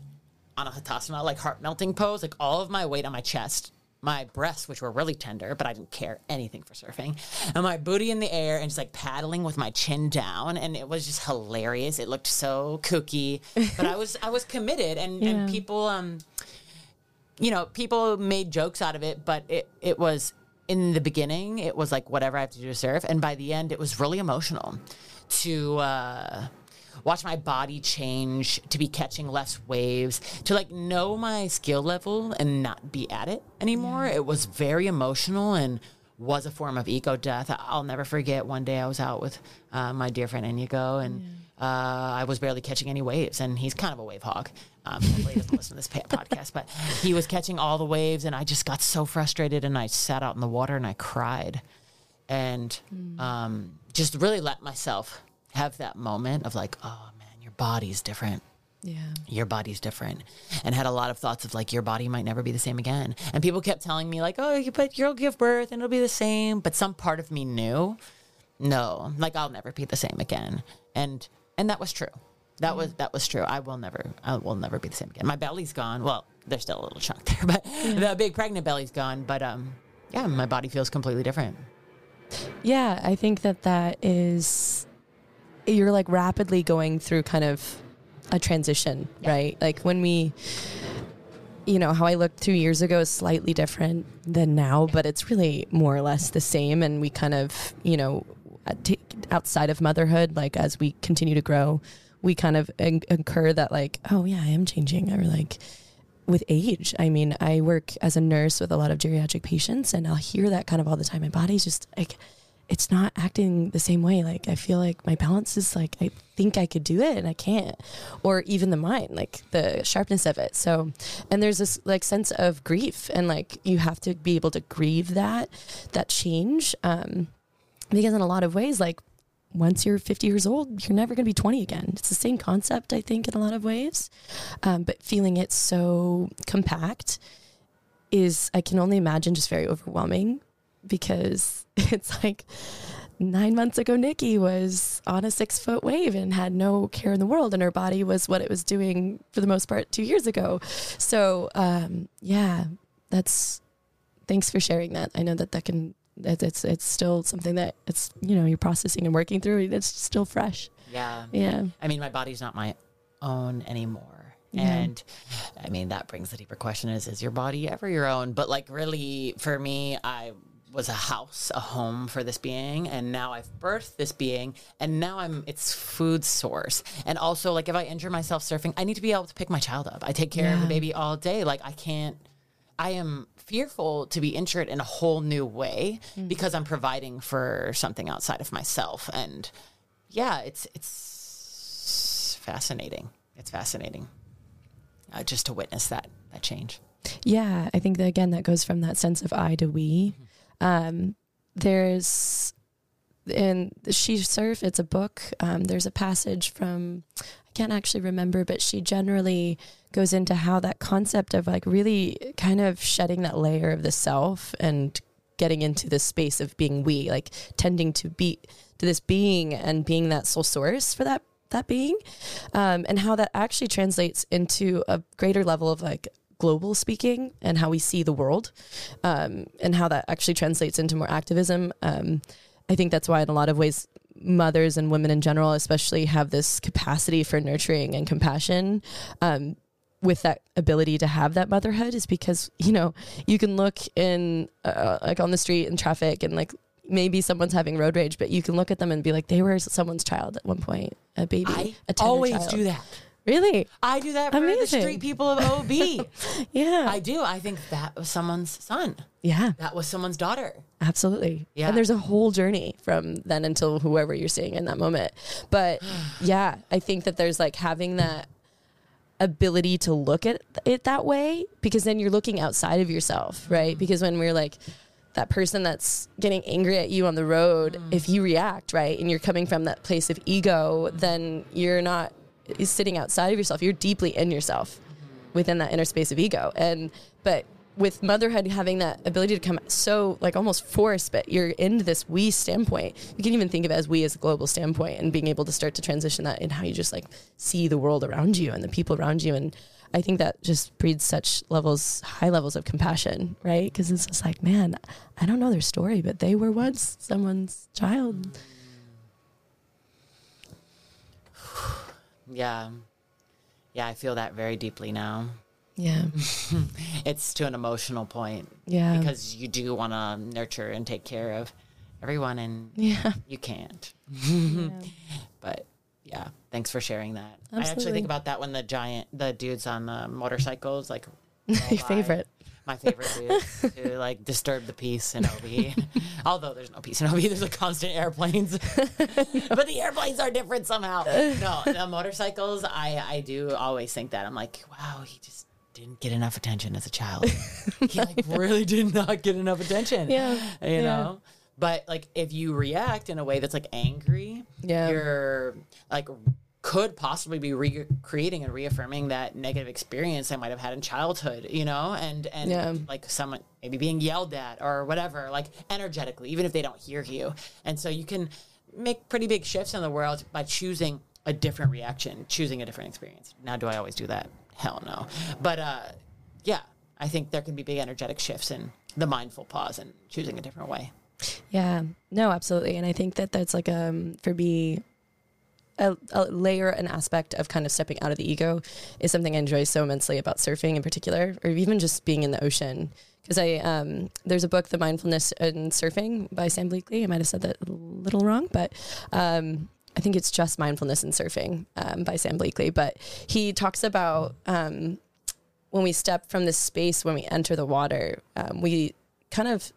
anahatasana, like heart melting pose, like all of my weight on my chest, my breasts, which were really tender, but I didn't care anything for surfing, and my booty in the air and just like paddling with my chin down, and it was just hilarious. It looked so kooky, but I was I was committed, and Yeah. and people um, you know, people made jokes out of it, but it it was in the beginning, it was like whatever I have to do to surf, and by the end, it was really emotional to. uh watch my body change to be catching less waves to like know my skill level and not be at it anymore. It was very emotional and was a form of ego death. I'll never forget one day i was out with uh, my dear friend inigo and uh, i was barely catching any waves and he's kind of a wave hog um, hopefully he doesn't listen to this podcast but he was catching all the waves and i just got so frustrated and i sat out in the water and i cried and um, just really let myself have that moment of like, oh man, your body's different. Yeah. Your body's different, and had a lot of thoughts of like your body might never be the same again. And people kept telling me like, oh, you but you'll give birth and it'll be the same. But some part of me knew, no, like I'll never be the same again. And and that was true. That was that was true. I will never I will never be the same again. My belly's gone. Well, there's still a little chunk there, but the big pregnant belly's gone. But um, yeah, my body feels completely different. Yeah, I think that that is you're like rapidly going through kind of a transition, Yeah. right? Like when we you know, how I looked 2 years ago is slightly different than now, but it's really more or less the same and we kind of, you know, uh, outside of motherhood like as we continue to grow, we kind of in- incur that like, oh yeah, I am changing or like with age. I mean, I work as a nurse with a lot of geriatric patients, and I'll hear that kind of all the time. My body's just like, it's not acting the same way. Like, I feel like my balance is like, I think I could do it and I can't. Or even the mind, like the sharpness of it. So, and there's this like sense of grief, and like you have to be able to grieve that, that change. Um, because in a lot of ways, like once you're 50 years old, you're never going to be 20 again. It's the same concept, I think, in a lot of ways. Um, but feeling it so compact is, I can only imagine, just very overwhelming because it's like nine months ago, Nikki was on a six foot wave and had no care in the world, and her body was what it was doing for the most part two years ago. So, um, yeah, that's thanks for sharing that. I know that that can it's it's, it's still something that it's you know you're processing and working through. and It's still fresh. Yeah. Yeah. I mean, my body's not my own anymore. Yeah. And I mean, that brings the deeper question is, is your body ever your own? But like, really, for me, I was a house, a home for this being. And now I've birthed this being. And now I'm its food source. And also, like, if I injure myself surfing, I need to be able to pick my child up. I take care of the baby all day. Like, I can't. I am fearful to be injured in a whole new way because I'm providing for something outside of myself. And yeah, it's it's fascinating. It's fascinating uh, just to witness that that change. Yeah, I think that again that goes from that sense of I to we. Um, there's in She Surf, it's a book. Um, there's a passage from I can't actually remember, but she generally goes into how that concept of like really kind of shedding that layer of the self and getting into this space of being we, like tending to be to this being and being that soul source for that that being, um, and how that actually translates into a greater level of like global speaking and how we see the world, um, and how that actually translates into more activism. Um, I think that's why, in a lot of ways, mothers and women in general, especially, have this capacity for nurturing and compassion. Um, with that ability to have that motherhood is because you know you can look in uh, like on the street in traffic and like maybe someone's having road rage but you can look at them and be like they were someone's child at one point a baby I a always child. do that. Really I do that for the street people of OB. yeah I do. I think that was someone's son. yeah That was someone's daughter. Absolutely. Yeah. And there's a whole journey from then until whoever you're seeing in that moment. But yeah, I think that there's like having that ability to look at it that way because then you're looking outside of yourself, right? Mm-hmm. Because when we're like that person that's getting angry at you on the road, if mm. you react, right, and you're coming from that place of ego, then you're not sitting outside of yourself. You're deeply in yourself within that inner space of ego. And but with motherhood having that ability to come so like almost forced, but you're in this we standpoint. You can even think of it as we as a global standpoint and being able to start to transition that in how you just like see the world around you and the people around you. And I think that just breeds such levels, high levels of compassion, right? Because it's just like, man, I don't know their story, but they were once someone's child. Yeah. Yeah, I feel that very deeply now. Yeah. it's to an emotional point. Yeah. Because you do want to nurture and take care of everyone, and yeah. you can't. yeah. But yeah, thanks for sharing that. I actually think about that when the giant, the dudes on the motorcycles, like My favorite. My favorite dudes who like disturb the peace in OB. Although there's no peace in OB, there's a constant airplanes. but the airplanes are different somehow. No, the motorcycles, I I do always think that. I'm like, wow, he just didn't get enough attention as a child. he like really did not get enough attention. Yeah, You yeah. know? But like if you react in a way that's like angry, Yeah. you're like could possibly be recreating and reaffirming that negative experience I might have had in childhood, you know, and and Yeah. like someone maybe being yelled at or whatever, like energetically, even if they don't hear you. And so you can make pretty big shifts in the world by choosing a different reaction, choosing a different experience. Now, do I always do that? Hell no. But uh, yeah, I think there can be big energetic shifts in the mindful pause and choosing a different way. Yeah, no, absolutely. And I think that that's like um for me a, a layer, an aspect of kind of stepping out of the ego is something I enjoy so immensely about surfing in particular, or even just being in the ocean. Because I um, there's a book, The Mindfulness in Surfing by Sam Bleakley. I might have said that a little wrong, but um, I think it's just Mindfulness in Surfing um, by Sam Bleakley. But he talks about um, when we step from this space, when we enter the water, um, we kind of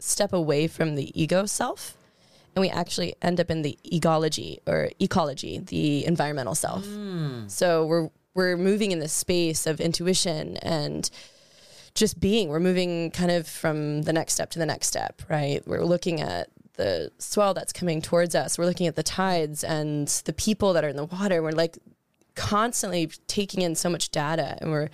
step away from the ego self and we actually end up in the ecology or ecology, the environmental self. Mm. So we're we're moving in this space of intuition and just being. We're moving kind of from the next step to the next step, right? We're looking at the swell that's coming towards us. We're looking at the tides and the people that are in the water. We're like constantly taking in so much data and we're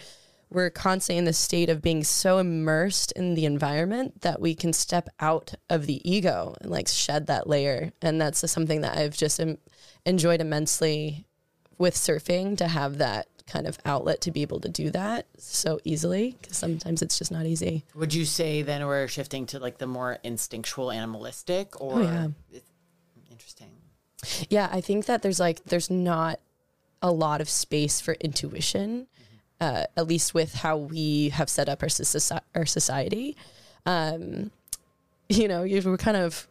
we're constantly in the state of being so immersed in the environment that we can step out of the ego and like shed that layer and that's something that i've just em- enjoyed immensely with surfing to have that kind of outlet to be able to do that so easily because sometimes it's just not easy Would you say then we're shifting to like the more instinctual, animalistic, or Oh, yeah. interesting? Yeah, I think that there's like there's not a lot of space for intuition, uh, at least with how we have set up our our society. Um, you know, you we're kind of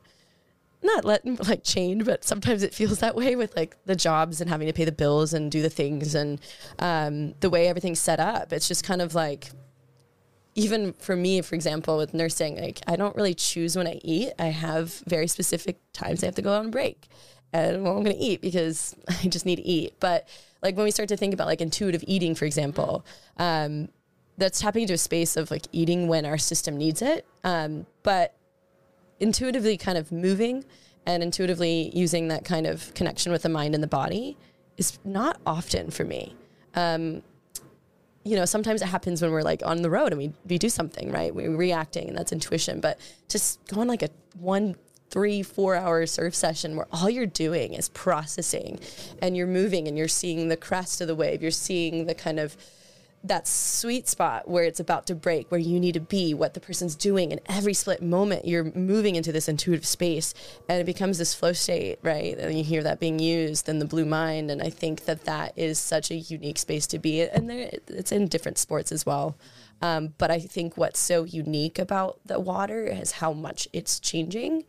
not let like chained, but sometimes it feels that way with like the jobs and having to pay the bills and do the things and um, the way everything's set up. It's just kind of like even for me, for example, with nursing, like I don't really choose when I eat. I have very specific times I have to go on break and well, I'm going to eat because I just need to eat. But like when we start to think about like intuitive eating, for example, um, that's tapping into a space of like eating when our system needs it. Um, but intuitively kind of moving and intuitively using that kind of connection with the mind and the body is not often for me. Um, you know, sometimes it happens when we're like on the road and we, we do something, right? We're reacting and that's intuition. But just go on like a one, three, four hour surf session where all you're doing is processing and you're moving and you're seeing the crest of the wave. You're seeing the kind of that sweet spot where it's about to break, where you need to be, what the person's doing. And every split moment, you're moving into this intuitive space and it becomes this flow state, right? And you hear that being used in the blue mind. And I think that that is such a unique space to be in. And there, it's in different sports as well. Um, but I think what's so unique about the water is how much it's changing,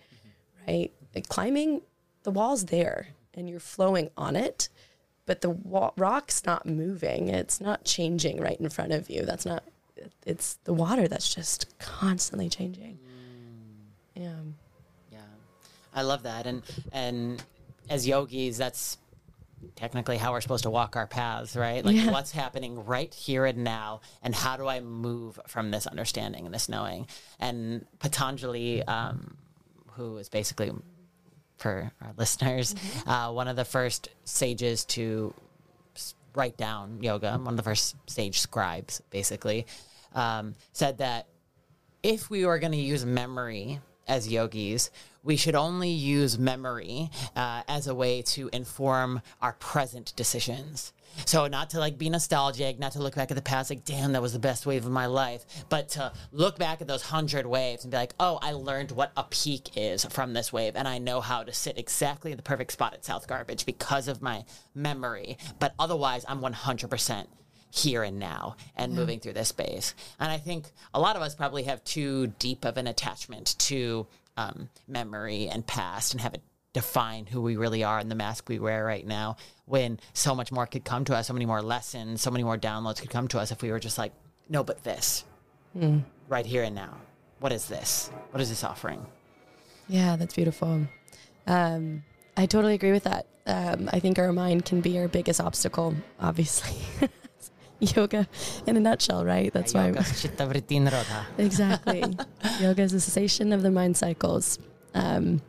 right? Like climbing, the wall's there and you're flowing on it but the wa- rock's not moving. It's not changing right in front of you. That's not. It's the water that's just constantly changing. Yeah. Yeah, I love that, and and as yogis, that's technically how we're supposed to walk our paths, right? Like Yeah. what's happening right here and now, and how do I move from this understanding and this knowing? And Patanjali, um, who is basically for our listeners, uh, one of the first sages to write down yoga, one of the first sage scribes, basically, um, said that if we were going to use memory as yogis, we should only use memory uh, as a way to inform our present decisions. So not to like be nostalgic, not to look back at the past like, damn, that was the best wave of my life, but to look back at those hundred waves and be like, oh, I learned what a peak is from this wave, and I know how to sit exactly in the perfect spot at South Garbage because of my memory. But otherwise, I'm 100 percent here and now and yeah. moving through this space. And I think a lot of us probably have too deep of an attachment to um, memory and past and have it define who we really are and the mask we wear right now when so much more could come to us, so many more lessons, so many more downloads could come to us if we were just like, no, but this mm. right here and now. What is this? What is this offering? Yeah, that's beautiful. Um, I totally agree with that. Um, I think our mind can be our biggest obstacle, obviously. yoga in a nutshell, right? That's why. exactly. yoga is a cessation of the mind cycles. Um,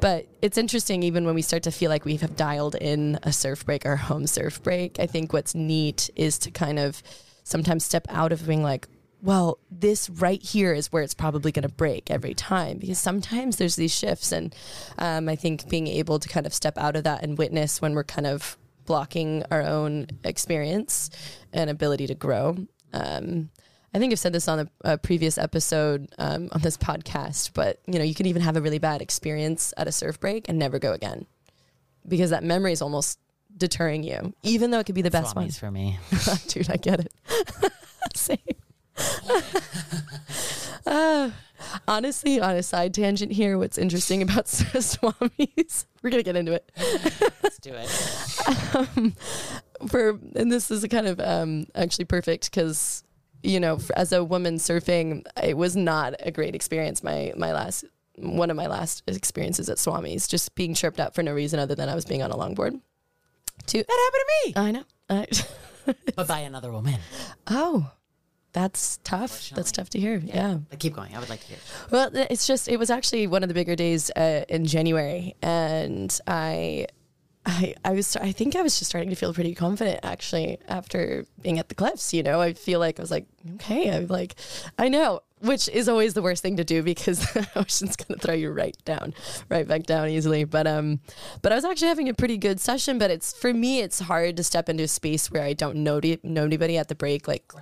but it's interesting, even when we start to feel like we have dialed in a surf break or home surf break. I think what's neat is to kind of sometimes step out of being like, well, this right here is where it's probably going to break every time because sometimes there's these shifts. And um, I think being able to kind of step out of that and witness when we're kind of blocking our own experience and ability to grow. Um, I think I've said this on a, a previous episode um, on this podcast, but you know, you can even have a really bad experience at a surf break and never go again because that memory is almost deterring you, even though it could be the best one for me. Dude, I get it. Same. uh, honestly, on a side tangent here, what's interesting about Swami's, we're gonna get into it. Let's do it. Um, for and this is kind of um, actually perfect because you know, as a woman surfing, it was not a great experience. My my last one of my last experiences at Swami's, just being chirped up for no reason other than I was being on a longboard. To that happened to me. I know. I, but by another woman. Oh, that's tough. That's tough to hear. Yeah. yeah. keep going. I would like to hear. Well, it's just it was actually one of the bigger days uh, in January, and I I, I was I think I was just starting to feel pretty confident actually after being at the cliffs. You know, I feel like I was like, okay, I'm like, I know, which is always the worst thing to do because the ocean's gonna throw you right down, right back down easily. But um, but I was actually having a pretty good session. But it's for me, it's hard to step into a space where I don't know know anybody at the break, like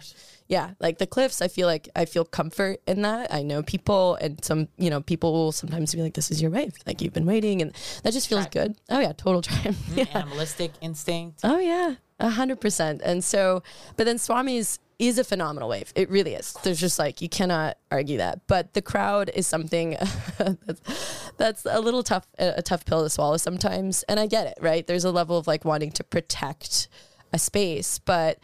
yeah, like the cliffs, I feel like I feel comfort in that. I know people, and some, you know, people will sometimes be like, "This is your wave," like you've been waiting, and that just feels tribe. good. Oh yeah, total tribe. yeah. Animalistic instinct. Oh yeah, a hundred percent. And so, but then Swami's is a phenomenal wave. It really is. There's just like you cannot argue that. But the crowd is something that's, a little tough, a tough pill to swallow sometimes. And I get it, right? There's a level of like wanting to protect a space, but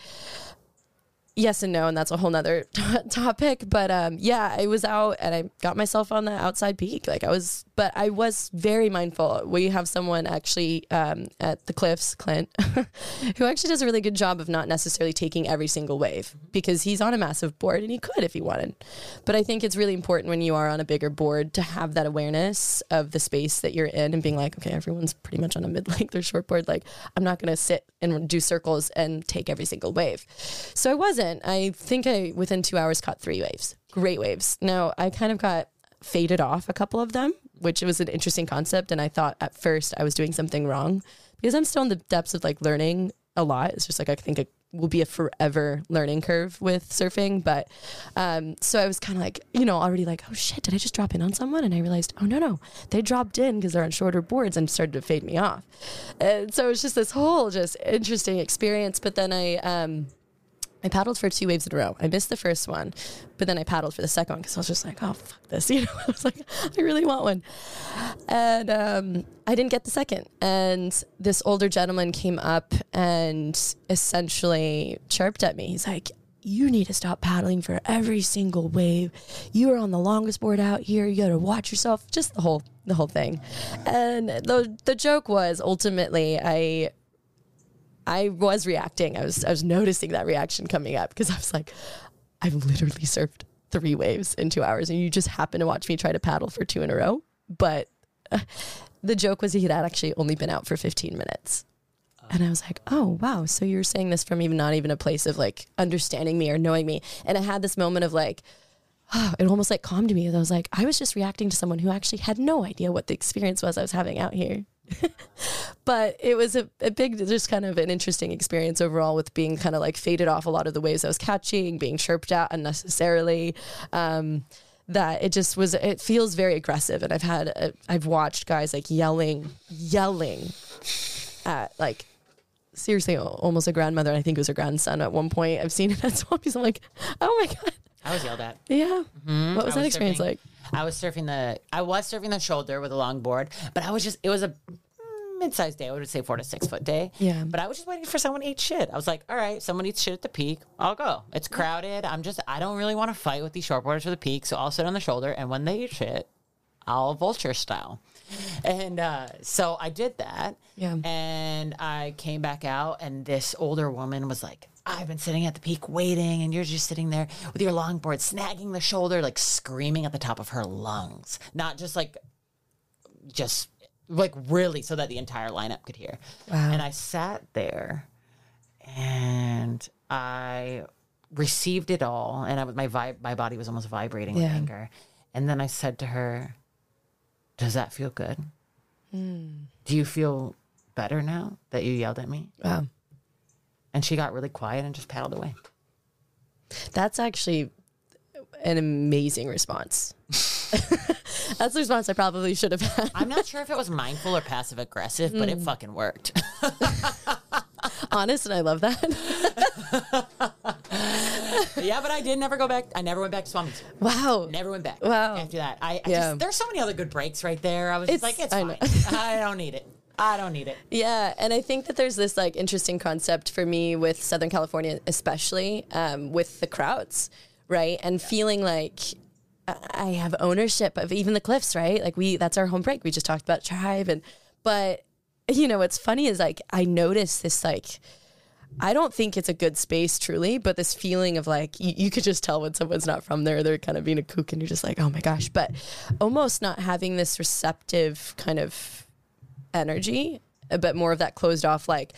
yes and no, and that's a whole nother t- topic. But um, yeah, I was out and I got myself on the outside peak. Like I was, but I was very mindful. We have someone actually um, at the cliffs, Clint, who actually does a really good job of not necessarily taking every single wave because he's on a massive board and he could if he wanted. But I think it's really important when you are on a bigger board to have that awareness of the space that you're in and being like, okay, everyone's pretty much on a mid length or short board. Like I'm not going to sit and do circles and take every single wave. So I wasn't I think I within two hours caught three waves. Great waves. Now I kind of got faded off a couple of them, which was an interesting concept. And I thought at first I was doing something wrong because I'm still in the depths of like learning a lot. It's just like I think it will be a forever learning curve with surfing. But um, so I was kind of like, you know, already like, oh shit, did I just drop in on someone? And I realized, oh no, no, they dropped in because they're on shorter boards and started to fade me off. And so it's just this whole just interesting experience. But then I, um, I paddled for two waves in a row. I missed the first one, but then I paddled for the second one because I was just like, oh, fuck this. You know, I was like, I really want one. And um, I didn't get the second. And this older gentleman came up and essentially chirped at me. He's like, you need to stop paddling for every single wave. You are on the longest board out here. You got to watch yourself. Just the whole the whole thing. And the the joke was ultimately I I was reacting. I was I was noticing that reaction coming up because I was like, I've literally surfed three waves in two hours, and you just happen to watch me try to paddle for two in a row. But the joke was he had actually only been out for 15 minutes. And I was like, oh, wow. So you're saying this from even not even a place of like understanding me or knowing me. And I had this moment of like, oh, it almost like calmed me. I was like, I was just reacting to someone who actually had no idea what the experience was I was having out here. But it was a, a big, just kind of an interesting experience overall with being kind of like faded off a lot of the waves I was catching, being chirped at unnecessarily. Um, that it just was, it feels very aggressive. And I've had, i I've watched guys like yelling, yelling at like seriously almost a grandmother. I think it was a grandson at one point. I've seen it at Swampies. I'm like, oh my God. I was yelled at. Yeah. What was that experience surfing- like? I was surfing the I was surfing the shoulder with a long board, but I was just it was a mid-sized day. I would say four to six foot day. Yeah. But I was just waiting for someone to eat shit. I was like, all right, someone eats shit at the peak. I'll go. It's crowded. I'm just I don't really want to fight with these shortboarders for the peak, so I'll sit on the shoulder and when they eat shit, I'll vulture style. And uh, so I did that. Yeah. And I came back out, and this older woman was like, I've been sitting at the peak waiting, and you're just sitting there with your longboard snagging the shoulder, like screaming at the top of her lungs. Not just like, just like really so that the entire lineup could hear. And I sat there and I received it all, and I was my vibe, my body was almost vibrating with anger. And then I said to her, "Does that feel good? Hmm. Do you feel better now that you yelled at me?" Wow. And she got really quiet and just paddled away. That's actually an amazing response. That's the response I probably should have had. I'm not sure if it was mindful or passive aggressive, but it hmm. fucking worked. Honest, and I love that. yeah, but I did never go back. I never went back to Swami's. Wow. Never went back. Wow. After that, I, I Yeah. just there's so many other good breaks right there. I was just It's- like, it's I fine. I don't need it. I don't need it. Yeah, and I think that there's this like interesting concept for me with Southern California, especially um, with the crowds, right? And feeling like I- I have ownership of even the cliffs, right? Like we, that's our home break. We just talked about tribe, and but you know what's funny is like I notice this like. I don't think it's a good space truly, but this feeling of like you, you could just tell when someone's not from there, they're kind of being a kook and you're just like, oh my gosh. But almost not having this receptive kind of energy, but more of that closed off like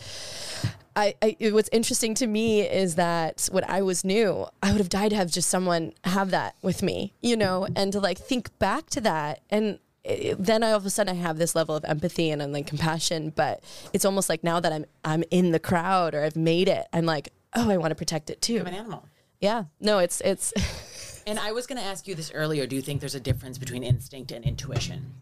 I, I it- what's interesting to me is that when I was new, I would have died to have just someone have that with me, you know, and to like think back to that and it, then I all of a sudden I have this level of empathy and, and like compassion, but it's almost like now that I'm I'm in the crowd or I've made it, I'm like, oh, I want to protect it too. I'm an animal. Yeah, no, it's it's And I was going to ask you this earlier. Do you think there's a difference between instinct and intuition?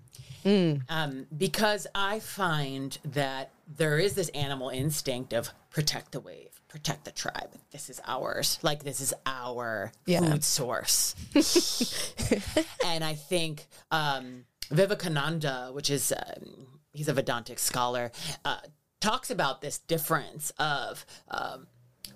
Um, because I find that there is this animal instinct of protect the wave, protect the tribe. This is ours. Like this is our Yeah. food source. and I think um, Vivekananda, which is um, he's a Vedantic scholar, uh, talks about this difference of.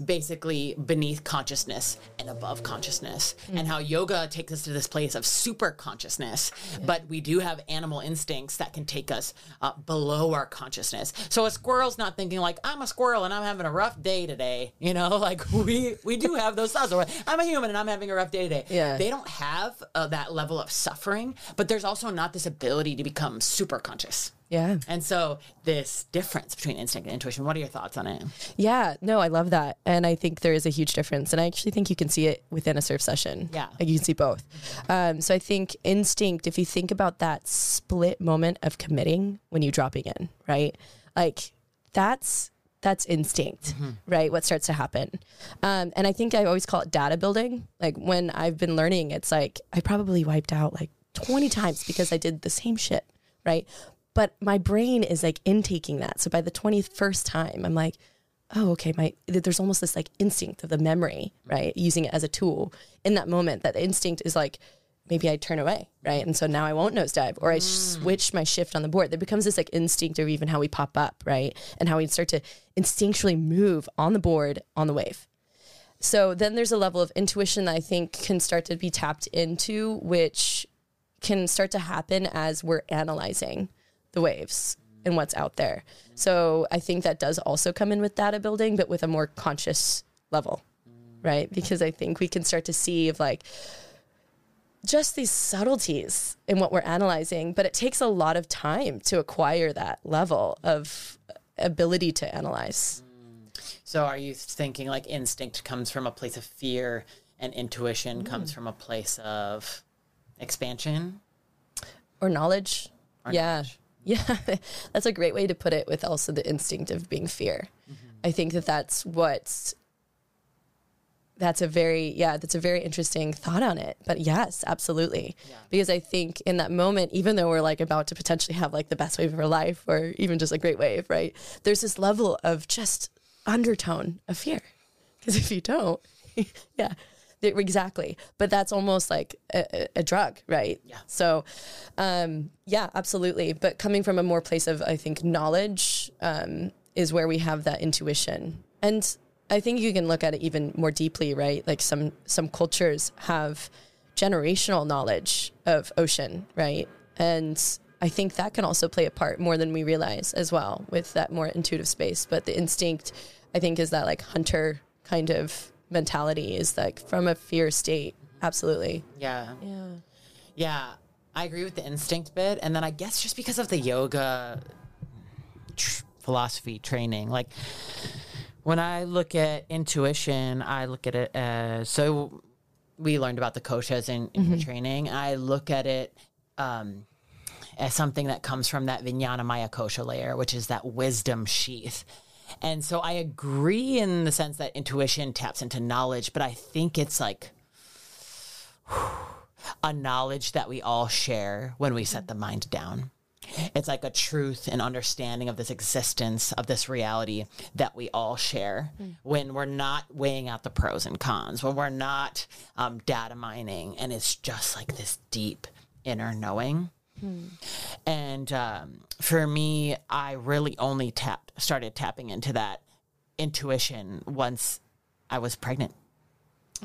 Basically beneath consciousness and above consciousness. And how yoga takes us to this place of super consciousness. But we do have animal instincts that can take us uh, below our consciousness. So a squirrel's not thinking like i'm a squirrel and i'm having a rough day today. You know like we we do have those thoughts or i'm a human and i'm having a rough day today. Yeah. they don't have uh, that level of suffering but there's also not this ability to become super conscious yeah. and so this difference between instinct and intuition what are your thoughts on it Yeah, no, I love that. And I think there is a huge difference. And I actually think you can see it within a surf session. Yeah. Like you can see both. Um, so I think instinct, if you think about that split moment of committing when you're dropping in, right? Like that's that's instinct, right? What starts to happen. Um, and I think I always call it data building. Like when I've been learning, it's like I probably wiped out like 20 times because I did the same shit, right? But my brain is like intaking that. So by the 21st time, I'm like, oh, okay, my there's almost this like instinct of the memory, right? Using it as a tool in that moment. That instinct is like maybe I turn away, right? And so now I won't nosedive or I mm. switch my shift on the board. There becomes this like instinct of even how we pop up, right? And how we start to instinctually move on the board on the wave. So then there's a level of intuition that I think can start to be tapped into, which can start to happen as we're analyzing the waves and what's out there. So I think that does also come in with data building, but with a more conscious level, right? Because I think we can start to see of like just these subtleties in what we're analyzing, but it takes a lot of time to acquire that level of ability to analyze. So are you thinking like instinct comes from a place of fear and intuition mm. comes from a place of expansion or knowledge. or yeah. knowledge. Yeah. that's a great way to put it with also the instinct of being fear. Mm-hmm. I think that that's what's that's a very yeah that's a very interesting thought on it but yes absolutely because i think in that moment even though we're like about to potentially have like the best wave of our life or even just a great wave right there's this level of just undertone of fear because if you don't yeah exactly. But that's almost like a, a- drug right? Yeah. so um yeah absolutely. But coming from a more place of i think knowledge um is where we have that intuition. And i think you can look at it even more deeply right? Like some some cultures have generational knowledge of ocean right? And i think that can also play a part more than we realize as well with that more intuitive space. But the instinct i think is that like hunter kind of mentality is like from a fear state absolutely Yeah. yeah Yeah. I agree with the instinct bit. And then I guess just because of the yoga tr- philosophy training, like when I look at intuition, I look at it as so we learned about the koshas in, in your training. I look at it um, as something that comes from that Vijnana Maya kosha layer, which is that wisdom sheath. And so I agree in the sense that intuition taps into knowledge, but I think it's like a knowledge that we all share when we set the mind down. It's like a truth and understanding of this existence, of this reality that we all share when we're not weighing out the pros and cons, when we're not um, data mining, and it's just like this deep inner knowing. And um, for me, I really only tapped, started tapping into that intuition once I was pregnant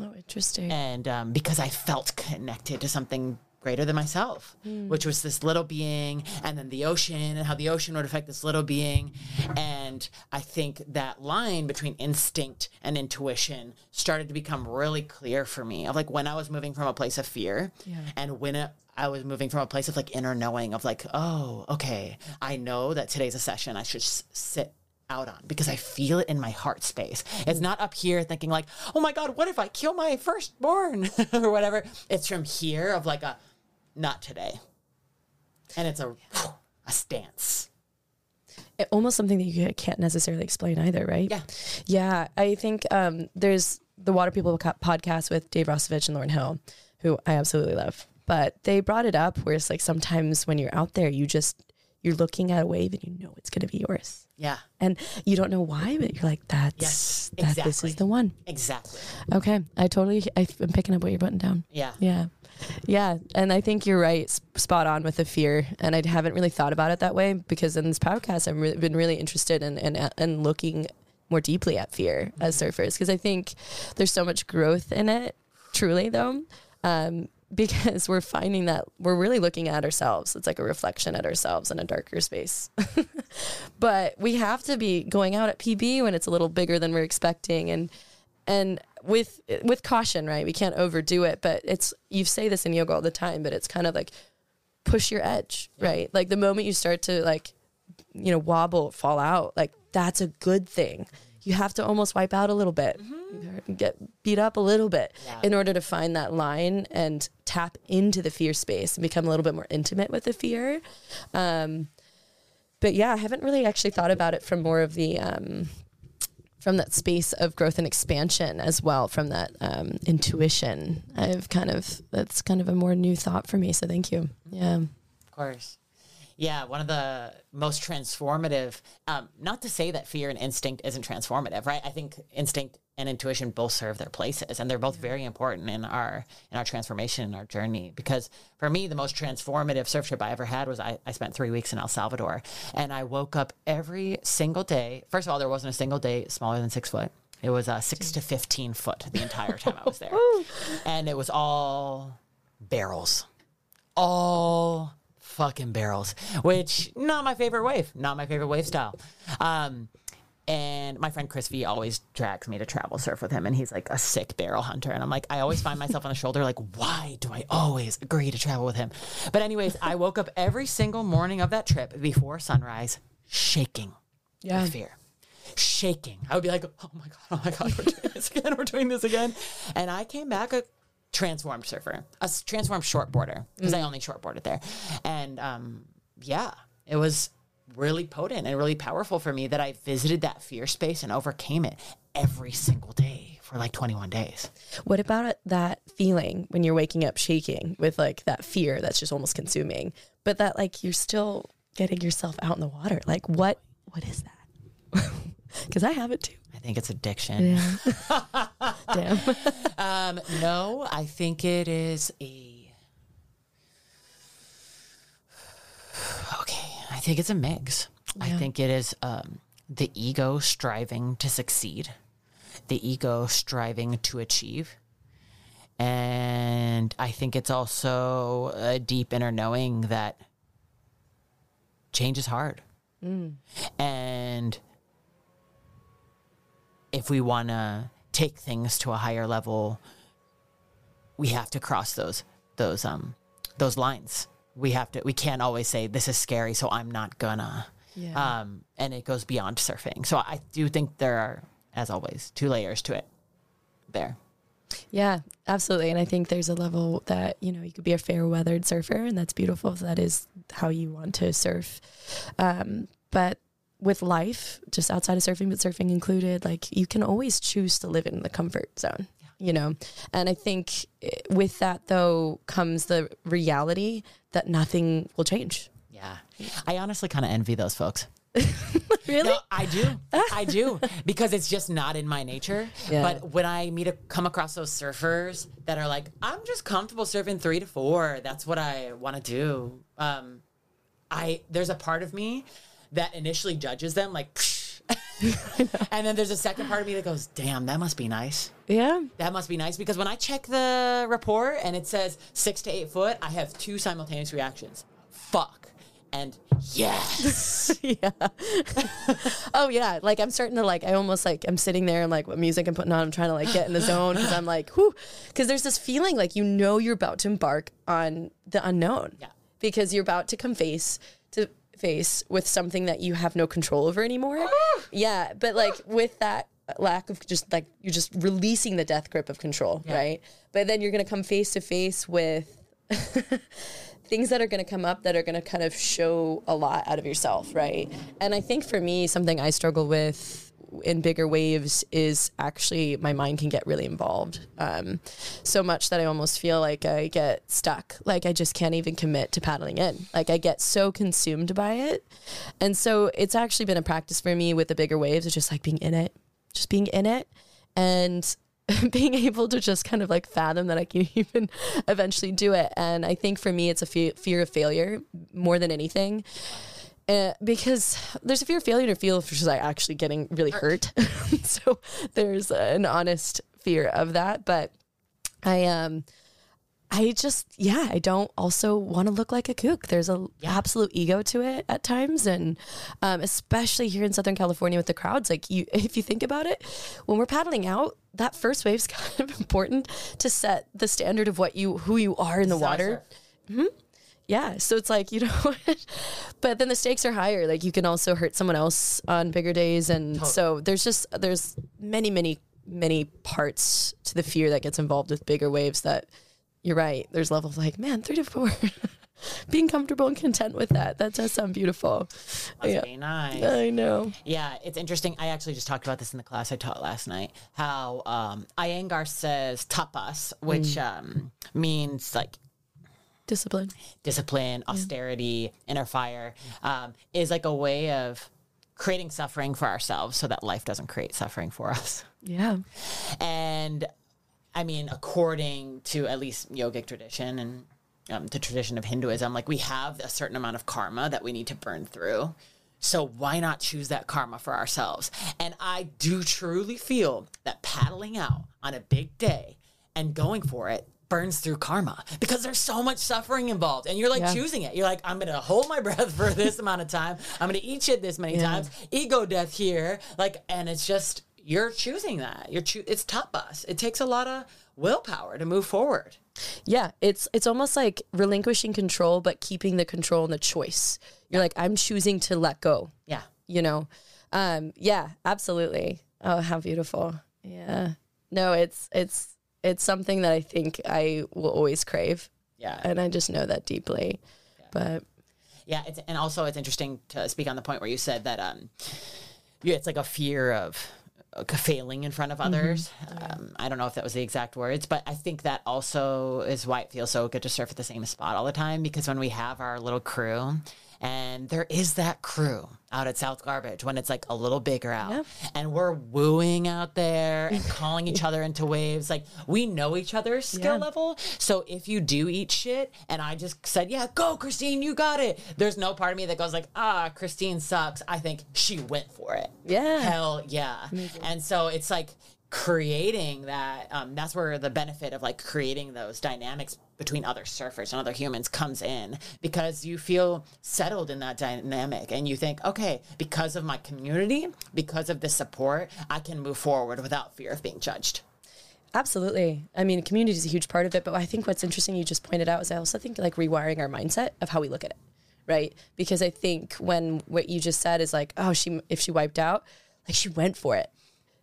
oh interesting and um, because I felt connected to something greater than myself, which was this little being, and then the ocean, and how the ocean would affect this little being. And I think that line between instinct and intuition started to become really clear for me of like when I was moving from a place of fear Yeah. and when it, I was moving from a place of like inner knowing of like, oh, okay, I know that today's a session I should sit out on because I feel it in my heart space. It's not up here thinking like, oh my God, what if I kill my firstborn or whatever. It's from here of like a, not today. And it's a, a stance. it, almost something that you can't necessarily explain either, right? Yeah. Yeah. I think um, there's the Water People podcast with Dave Rastovich and Lauren Hill, who I absolutely love. But they brought it up where it's like sometimes when you're out there, you just, you're looking at a wave and you know it's going to be yours. Yeah, And you don't know why, but you're like, that's, Yes, that this is the one. exactly. Okay. I totally, I'm picking up what you're putting down. Yeah. Yeah. Yeah. And I think you're right, spot on with the fear. And I haven't really thought about it that way because in this podcast, I've re- been really interested in, in, in looking more deeply at fear as surfers because I think there's so much growth in it, truly, though. Um, because we're finding that we're really looking at ourselves. It's like a reflection at ourselves in a darker space. but we have to be going out at PB when it's a little bigger than we're expecting and and with with caution, right? We can't overdo it, but it's you say this in yoga all the time, but it's kind of like push your edge, right? Like the moment you start to like you know wobble, fall out, like that's a good thing. You have to almost wipe out a little bit, get beat up a little bit Yeah. in order to find that line and tap into the fear space and become a little bit more intimate with the fear. Um, but yeah, I haven't really actually thought about it from more of the um, from that space of growth and expansion as well, from that um, intuition. I've kind of that's kind of a more new thought for me. So thank you. Yeah. Of course. Yeah, one of the most transformative, um, not to say that fear and instinct isn't transformative, right? I think instinct and intuition both serve their places and they're both very important in our in our transformation in our journey. Because for me, the most transformative surf trip I ever had was I, I spent three weeks in El Salvador and I woke up every single day. First of all, there wasn't a single day smaller than six foot. It was uh, six to 15 foot the entire time I was there. and it was all barrels all fucking barrels, which not my favorite wave, not my favorite wave style. Um, and my friend Chris V always drags me to travel surf with him, and he's like a sick barrel hunter. And I'm like, I always find myself on the shoulder, like, why do I always agree to travel with him? But anyways, I woke up every single morning of that trip before sunrise, shaking Yeah. with fear. shaking. I would be like, oh my God, oh my God, we're doing this again, we're doing this again. And I came back a transformed surfer, a transformed shortboarder, because I only shortboarded there. And um, yeah, it was really potent and really powerful for me that I visited that fear space and overcame it every single day for like 21 days. What about that feeling when you're waking up shaking with like that fear that's just almost consuming, but that like you're still getting yourself out in the water? Like what what is that? Because I have it too. I think it's addiction. Damn. Um, no, I think it is a. Okay, I think it's a mix. I think it is um, the ego striving to succeed, the ego striving to achieve. And I think it's also a deep inner knowing that change is hard. And if we want to take things to a higher level, we have to cross those those um those lines. We have to. We can't always say this is scary, so I'm not gonna. Yeah. Um, and it goes beyond surfing. So I do think there are, as always, two layers to it. There. Yeah, absolutely. And I think there's a level that, you know, you could be a fair weathered surfer and that's beautiful if that is how you want to surf. Um, but with life, just outside of surfing, but surfing included, like you can always choose to live in the comfort zone, you know? And I think eh, with that though comes the reality that nothing will change. Yeah. I honestly kind of envy those folks. Really? No, I do. I do because it's just not in my nature. Yeah. But when I meet a come across those surfers that are like, I'm just comfortable surfing three to four. That's what I want to do. Um, I there's a part of me that initially judges them like, and then there's a second part of me that goes, damn, that must be nice. Yeah. That must be nice because when I check the report and it says six to eight foot, I have two simultaneous reactions. Fuck. And yes. yeah. oh yeah. Like I'm starting to like I almost like I'm sitting there and like what music I'm putting on. I'm trying to like get in the zone because I'm like, whoo. Because there's this feeling like you know you're about to embark on the unknown. Yeah. Because you're about to come face face with something that you have no control over anymore. Ah! yeah. But like with that lack of just like you're just releasing the death grip of control, right? But then you're gonna come face to face with things that are going to come up that are going to kind of show a lot out of yourself, right? And I think for me, something I struggle with in bigger waves is actually my mind can get really involved. Um, so much that I almost feel like I get stuck. Like I just can't even commit to paddling in. Like I get so consumed by it. And so it's actually been a practice for me with the bigger waves, it's just like being in it, just being in it. And being able to just kind of like fathom that I can even eventually do it. And I think for me, it's a fe- fear of failure more than anything. Uh, because there's a fear of failure to feel for like actually getting really hurt. so there's an honest fear of that. But I, um, I just, yeah, I don't also want to look like a kook. There's a absolute ego to it at times, and um, especially here in Southern California with the crowds. Like you, if you think about it, when we're paddling out, that first wave's kind of important to set the standard of what you, who you are in the water. Yeah, so it's like you know, but then the stakes are higher. Like you can also hurt someone else on bigger days, and so there's just there's many many many parts to the fear that gets involved with bigger waves. That you're right. There's levels like man, three to four, being comfortable and content with that. That does sound beautiful. Must yeah, nice. I know. Yeah, it's interesting. I actually just talked about this in the class I taught last night. How um, Iyengar says tapas, which um, means like Discipline. discipline, austerity, inner fire, um, is like a way of creating suffering for ourselves so that life doesn't create suffering for us. Yeah. And I mean, according to at least yogic tradition and um, the tradition of Hinduism, like we have a certain amount of karma that we need to burn through. So why not choose that karma for ourselves? And I do truly feel that paddling out on a big day and going for it burns through karma because there's so much suffering involved and you're like Yeah. choosing it you're like i'm gonna hold my breath for this amount of time i'm gonna eat shit this many times ego death here like and it's just you're choosing that you're choo- it's tapas it takes a lot of willpower to move forward Yeah, it's it's almost like relinquishing control, but keeping the control and the choice. You're like, I'm choosing to let go. yeah you know Um, yeah, absolutely. Oh, how beautiful. Yeah. No, it's it's it's something that I think I will always crave. Yeah. And I just know that deeply. But Yeah, it's, and also it's interesting to speak on the point where you said that um, yeah, it's like a fear of failing in front of others. Um, I don't know if that was the exact words, but I think that also is why it feels so good to surf at the same spot all the time because when we have our little crew. And there is that crew out at South Garbage when it's like a little bigger out, Yeah. and we're wooing out there and calling each other into waves. Like we know each other's skill Yeah. level. So if you do eat shit, and I just said, "Yeah, go, Christine, you got it," there's no part of me that goes like, "Ah, Christine sucks." I think she went for it. Yeah. hell yeah. And so it's like creating that. Um, that's where the benefit of like creating those dynamics between other surfers and other humans comes in because you feel settled in that dynamic and you think, okay, because of my community, because of the support, I can move forward without fear of being judged. Absolutely. I mean, community is a huge part of it. But I think what's interesting, you just pointed out, is I also think like rewiring our mindset of how we look at it, right? Because I think when what you just said is like, oh, she if she wiped out, like she went for it.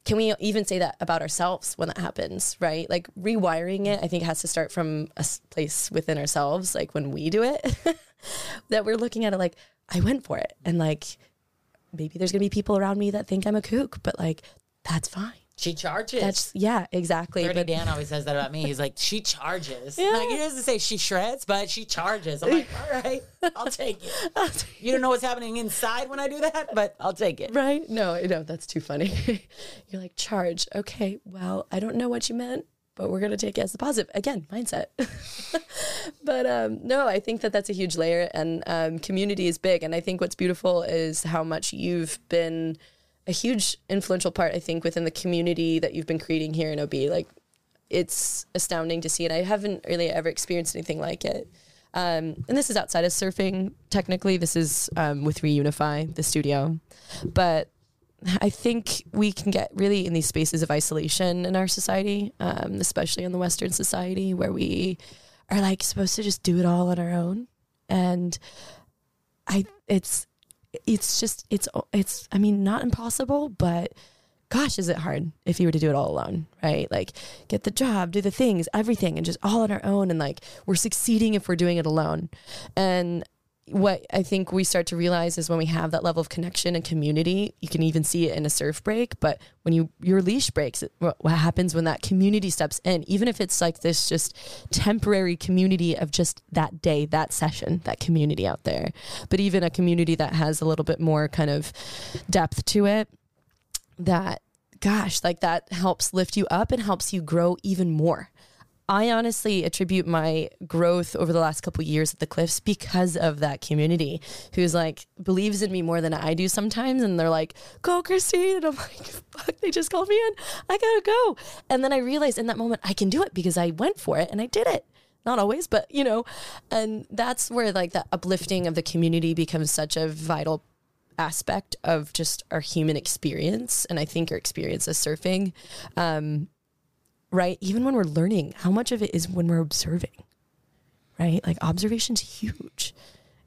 Can we even say that about ourselves when that happens, right? Like rewiring it, I think has to start from a place within ourselves, like when we do it, that we're looking at it like, I went for it. And like, maybe there's gonna be people around me that think I'm a kook, but like, that's fine. She charges. That's, yeah, exact,ly Dirty But Dan always says that about me. He's like, she charges. Like he doesn't say she shreds, but she charges. I'm like, all right, I'll take it. You don't know what's happening inside when I do that, but I'll take it. Right? No, no, that's too funny. You're like, charge. Okay, well, I don't know what you meant, but we're going to take it as a positive. Again, mindset. but um, no, I think that that's a huge layer, and um, community is big. And I think what's beautiful is how much you've been a huge influential part, I think, within the community that you've been creating here in OB. Like, it's astounding to see, and I haven't really ever experienced anything like it. Um, and this is outside of surfing. Technically, this is um, with Reunify, the studio. But I think we can get really in these spaces of isolation in our society, um, especially in the Western society, where we are like supposed to just do it all on our own. And I, it's, it's just, it's, it's, I mean, not impossible, but gosh, is it hard if you were to do it all alone, right? Like get the job, do the things, everything, and just all on our own. And like we're succeeding if we're doing it alone. And what I think we start to realize is when we have that level of connection and community, you can even see it in a surf break. But when you your leash breaks, what happens when that community steps in? Even if it's like this just temporary community of just that day, that session, that community out there. But even a community that has a little bit more kind of depth to it, that gosh, like that helps lift you up and helps you grow even more. I honestly attribute my growth over the last couple years at the Cliffs because of that community who's like believes in me more than I do sometimes. And they're like, go, Christine. And I'm like, fuck, they just called me in. I gotta go. And then I realized in that moment I can do it because I went for it and I did it. Not always, but you know, and that's where like that uplifting of the community becomes such a vital aspect of just our human experience. And I think our experience as surfing. Um, right? Even when we're learning, how much of it is when we're observing, right? Like observation's huge.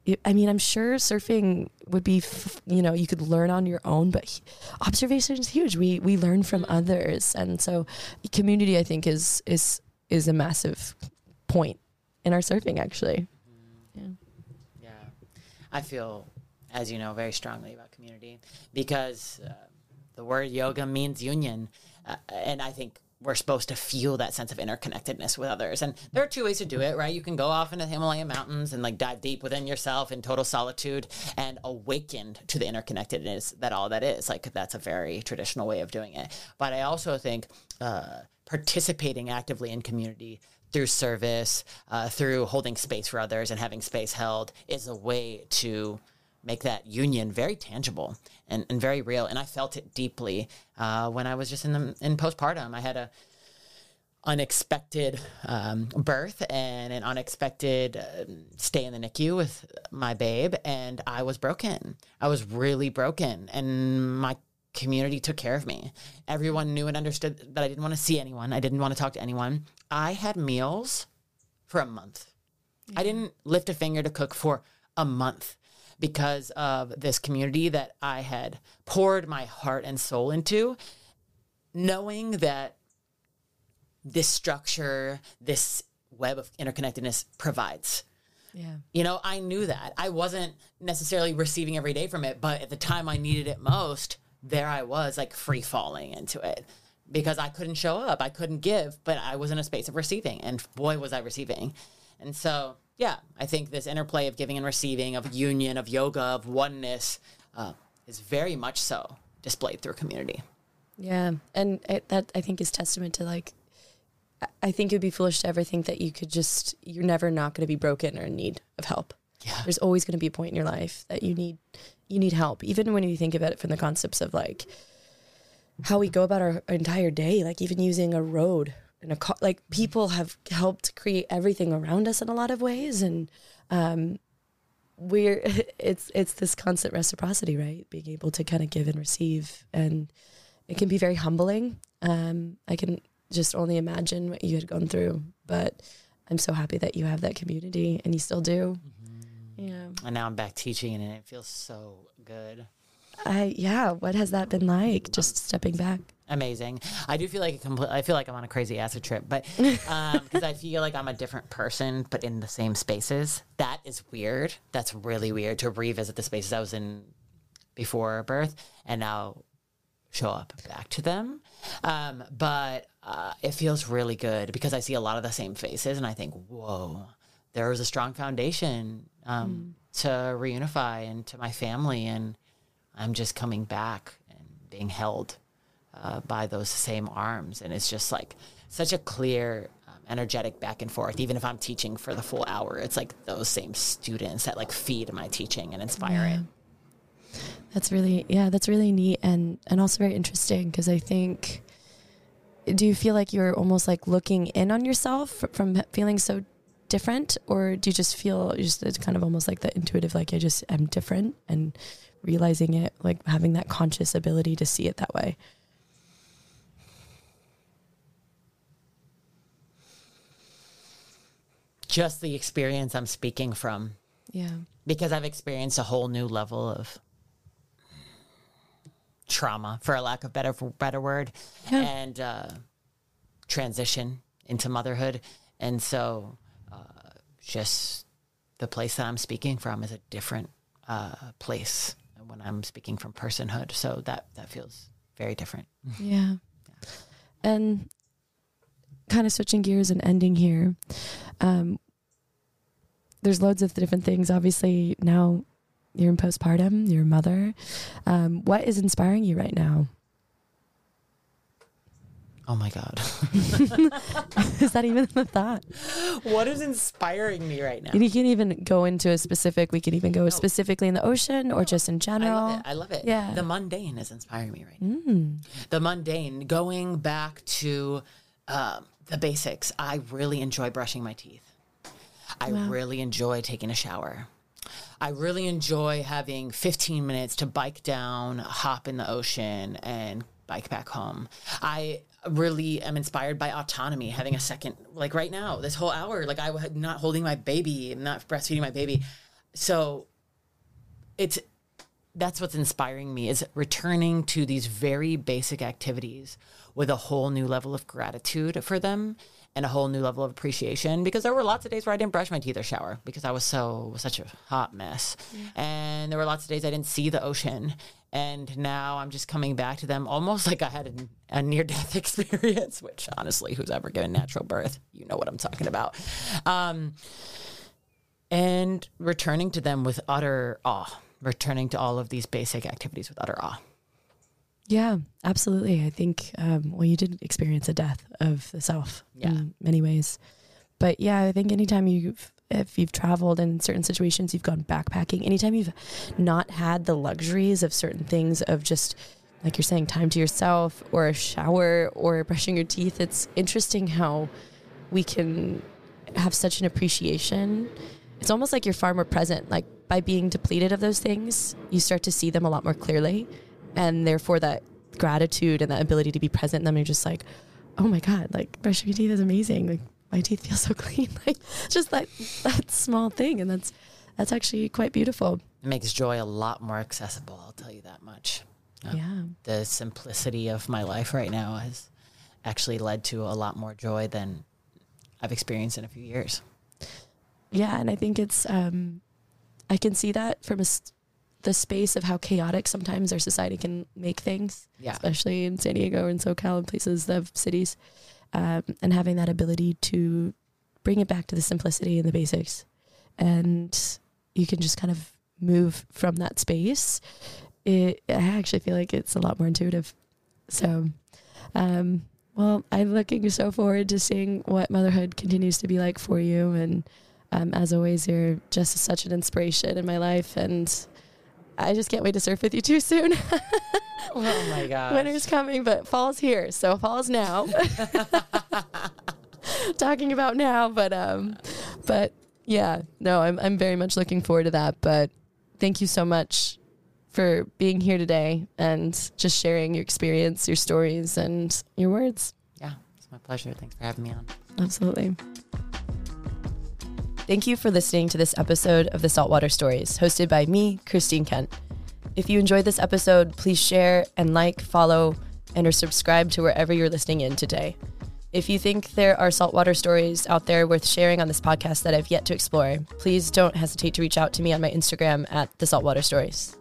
It, I mean, I'm sure surfing would be, f- you know, you could learn on your own, but he- observation is huge. We we learn from others, and so community, I think, is is is a massive point in our surfing. Actually, Yeah. Yeah. I feel, as you know, very strongly about community because uh, the word yoga means union. Uh, and I think we're supposed to feel that sense of interconnectedness with others. And there are two ways to do it, right? You can go off into the Himalayan mountains and like dive deep within yourself in total solitude and awakened to the interconnectedness that all that is. Like that's a very traditional way of doing it. But I also think uh, participating actively in community through service, uh, through holding space for others and having space held is a way to make that union very tangible and, and very real. And I felt it deeply uh, when I was just in the in postpartum. I had a unexpected um, birth and an unexpected uh, stay in the NICU with my babe, and I was broken. I was really broken, and my community took care of me. Everyone knew and understood that I didn't want to see anyone. I didn't want to talk to anyone. I had meals for a month. I didn't lift a finger to cook for a month because of this community that I had poured my heart and soul into, knowing that this structure, this web of interconnectedness provides. Yeah. You know, I knew that. I wasn't necessarily receiving every day from it, but at the time I needed it most, there I was like free falling into it because I couldn't show up. I couldn't give, but I was in a space of receiving. And boy, was I receiving. And so, yeah, I think this interplay of giving and receiving, of union, of yoga, of oneness uh, is very much so displayed through community. Yeah. And it, that I think is testament to like, I- think it would be foolish to ever think that you could just, you're never not going to be broken or in need of help. Yeah. There's always going to be a point in your life that you need, you need help. Even when you think about it from the concepts of like how we go about our entire day, like even using a road and a car, like people have helped create everything around us in a lot of ways. And, um, we're, it's, it's this constant reciprocity, right? Being able to kind of give and receive and, it can be very humbling. Um, I can just only imagine what you had gone through, but I'm so happy that you have that community and you still do. Yeah. And now I'm back teaching and it feels so good. I yeah. What has that been like? Just stepping back. Amazing. I do feel like a complete, I feel like I'm on a crazy acid trip, but because I feel like I'm a different person, but in the same spaces. That is weird. That's really weird to revisit the spaces I was in before birth and now show up back to them. Um, but uh, it feels really good because I see a lot of the same faces, and I think, whoa, there was a strong foundation um, to reunify and to my family, and I'm just coming back and being held uh, by those same arms. And it's just like such a clear, um, energetic back and forth. Even if I'm teaching for the full hour, it's like those same students that like feed my teaching and inspire it. That's really yeah. That's really neat and and also very interesting because I think. Do you feel like you're almost like looking in on yourself from feeling so different, or do you just feel just it's kind of almost like the intuitive, like I just am different and realizing it, like having that conscious ability to see it that way? Just the experience I'm speaking from Yeah. because I've experienced a whole new level of trauma, for a lack of better better word, Yeah. and uh, transition into motherhood, and so uh, just the place that I'm speaking from is a different uh, place when I'm speaking from personhood. So that that feels very different. Yeah. And kind of switching gears and ending here. Um, there's loads of different things. Obviously, now you're in postpartum, you're a mother. Um, what is inspiring you right now? Oh my god, is that even the thought? what is inspiring me right now? You can even go into a specific, we can even go specifically in the ocean or just in I general. love it. I love it. Yeah. The mundane is inspiring me right now. Mm. the mundane, going back to um, the basics. I really enjoy brushing my teeth. I really enjoy taking a shower. I really enjoy having 15 minutes to bike down, hop in the ocean, and bike back home. I really am inspired by autonomy, having a second, like right now, this whole hour, like I was not holding my baby, I'm not breastfeeding my baby. So it's that's what's inspiring me is returning to these very basic activities with a whole new level of gratitude for them and a whole new level of appreciation because there were lots of days where I didn't brush my teeth or shower because I was so such a hot mess. And there were lots of days I didn't see the ocean and now I'm just coming back to them almost like I had a, a near death experience which honestly who's ever given natural birth, you know what I'm talking about. Um and returning to them with utter awe, returning to all of these basic activities with utter awe. Yeah, absolutely. I think, um, well, you did experience a death of the self Yeah. in many ways. But yeah, I think anytime you've, if you've traveled in certain situations, you've gone backpacking, anytime you've not had the luxuries of certain things of just, like you're saying, time to yourself or a shower or brushing your teeth, it's interesting how we can have such an appreciation. It's almost like you're far more present. Like by being depleted of those things, you start to see them a lot more clearly. And therefore, that gratitude and that ability to be present in them, you're just like, oh my God, like brushing your teeth is amazing. Like my teeth feel so clean. Like just that, that small thing. And that's, that's actually quite beautiful. It makes joy a lot more accessible. I'll tell you that much. Uh, Yeah. The simplicity of my life right now has actually led to a lot more joy than I've experienced in a few years. Yeah, and I think it's um I can see that from a s- the space of how chaotic sometimes our society can make things, Yeah. especially in San Diego and SoCal and places of cities, um, and having that ability to bring it back to the simplicity and the basics, and you can just kind of move from that space. It, I actually feel like it's a lot more intuitive. So, um, well, I'm looking so forward to seeing what motherhood continues to be like for you. And um, as always, you're just such an inspiration in my life. And I just can't wait to surf with you too soon. Oh my god. Winter's coming, but fall's here. So fall's now. Talking about now, but um, but yeah, no, I'm I'm very much looking forward to that. But thank you so much for being here today and just sharing your experience, your stories, and your words. Yeah, it's my pleasure. Thanks for having me on. Absolutely. Thank you for listening to this episode of the Saltwater Stories, hosted by me, Christine Kent. If you enjoyed this episode, please share and like, follow, and or subscribe to wherever you're listening in today. If you think there are saltwater stories out there worth sharing on this podcast that I've yet to explore, please don't hesitate to reach out to me on my Instagram at the Saltwater Stories.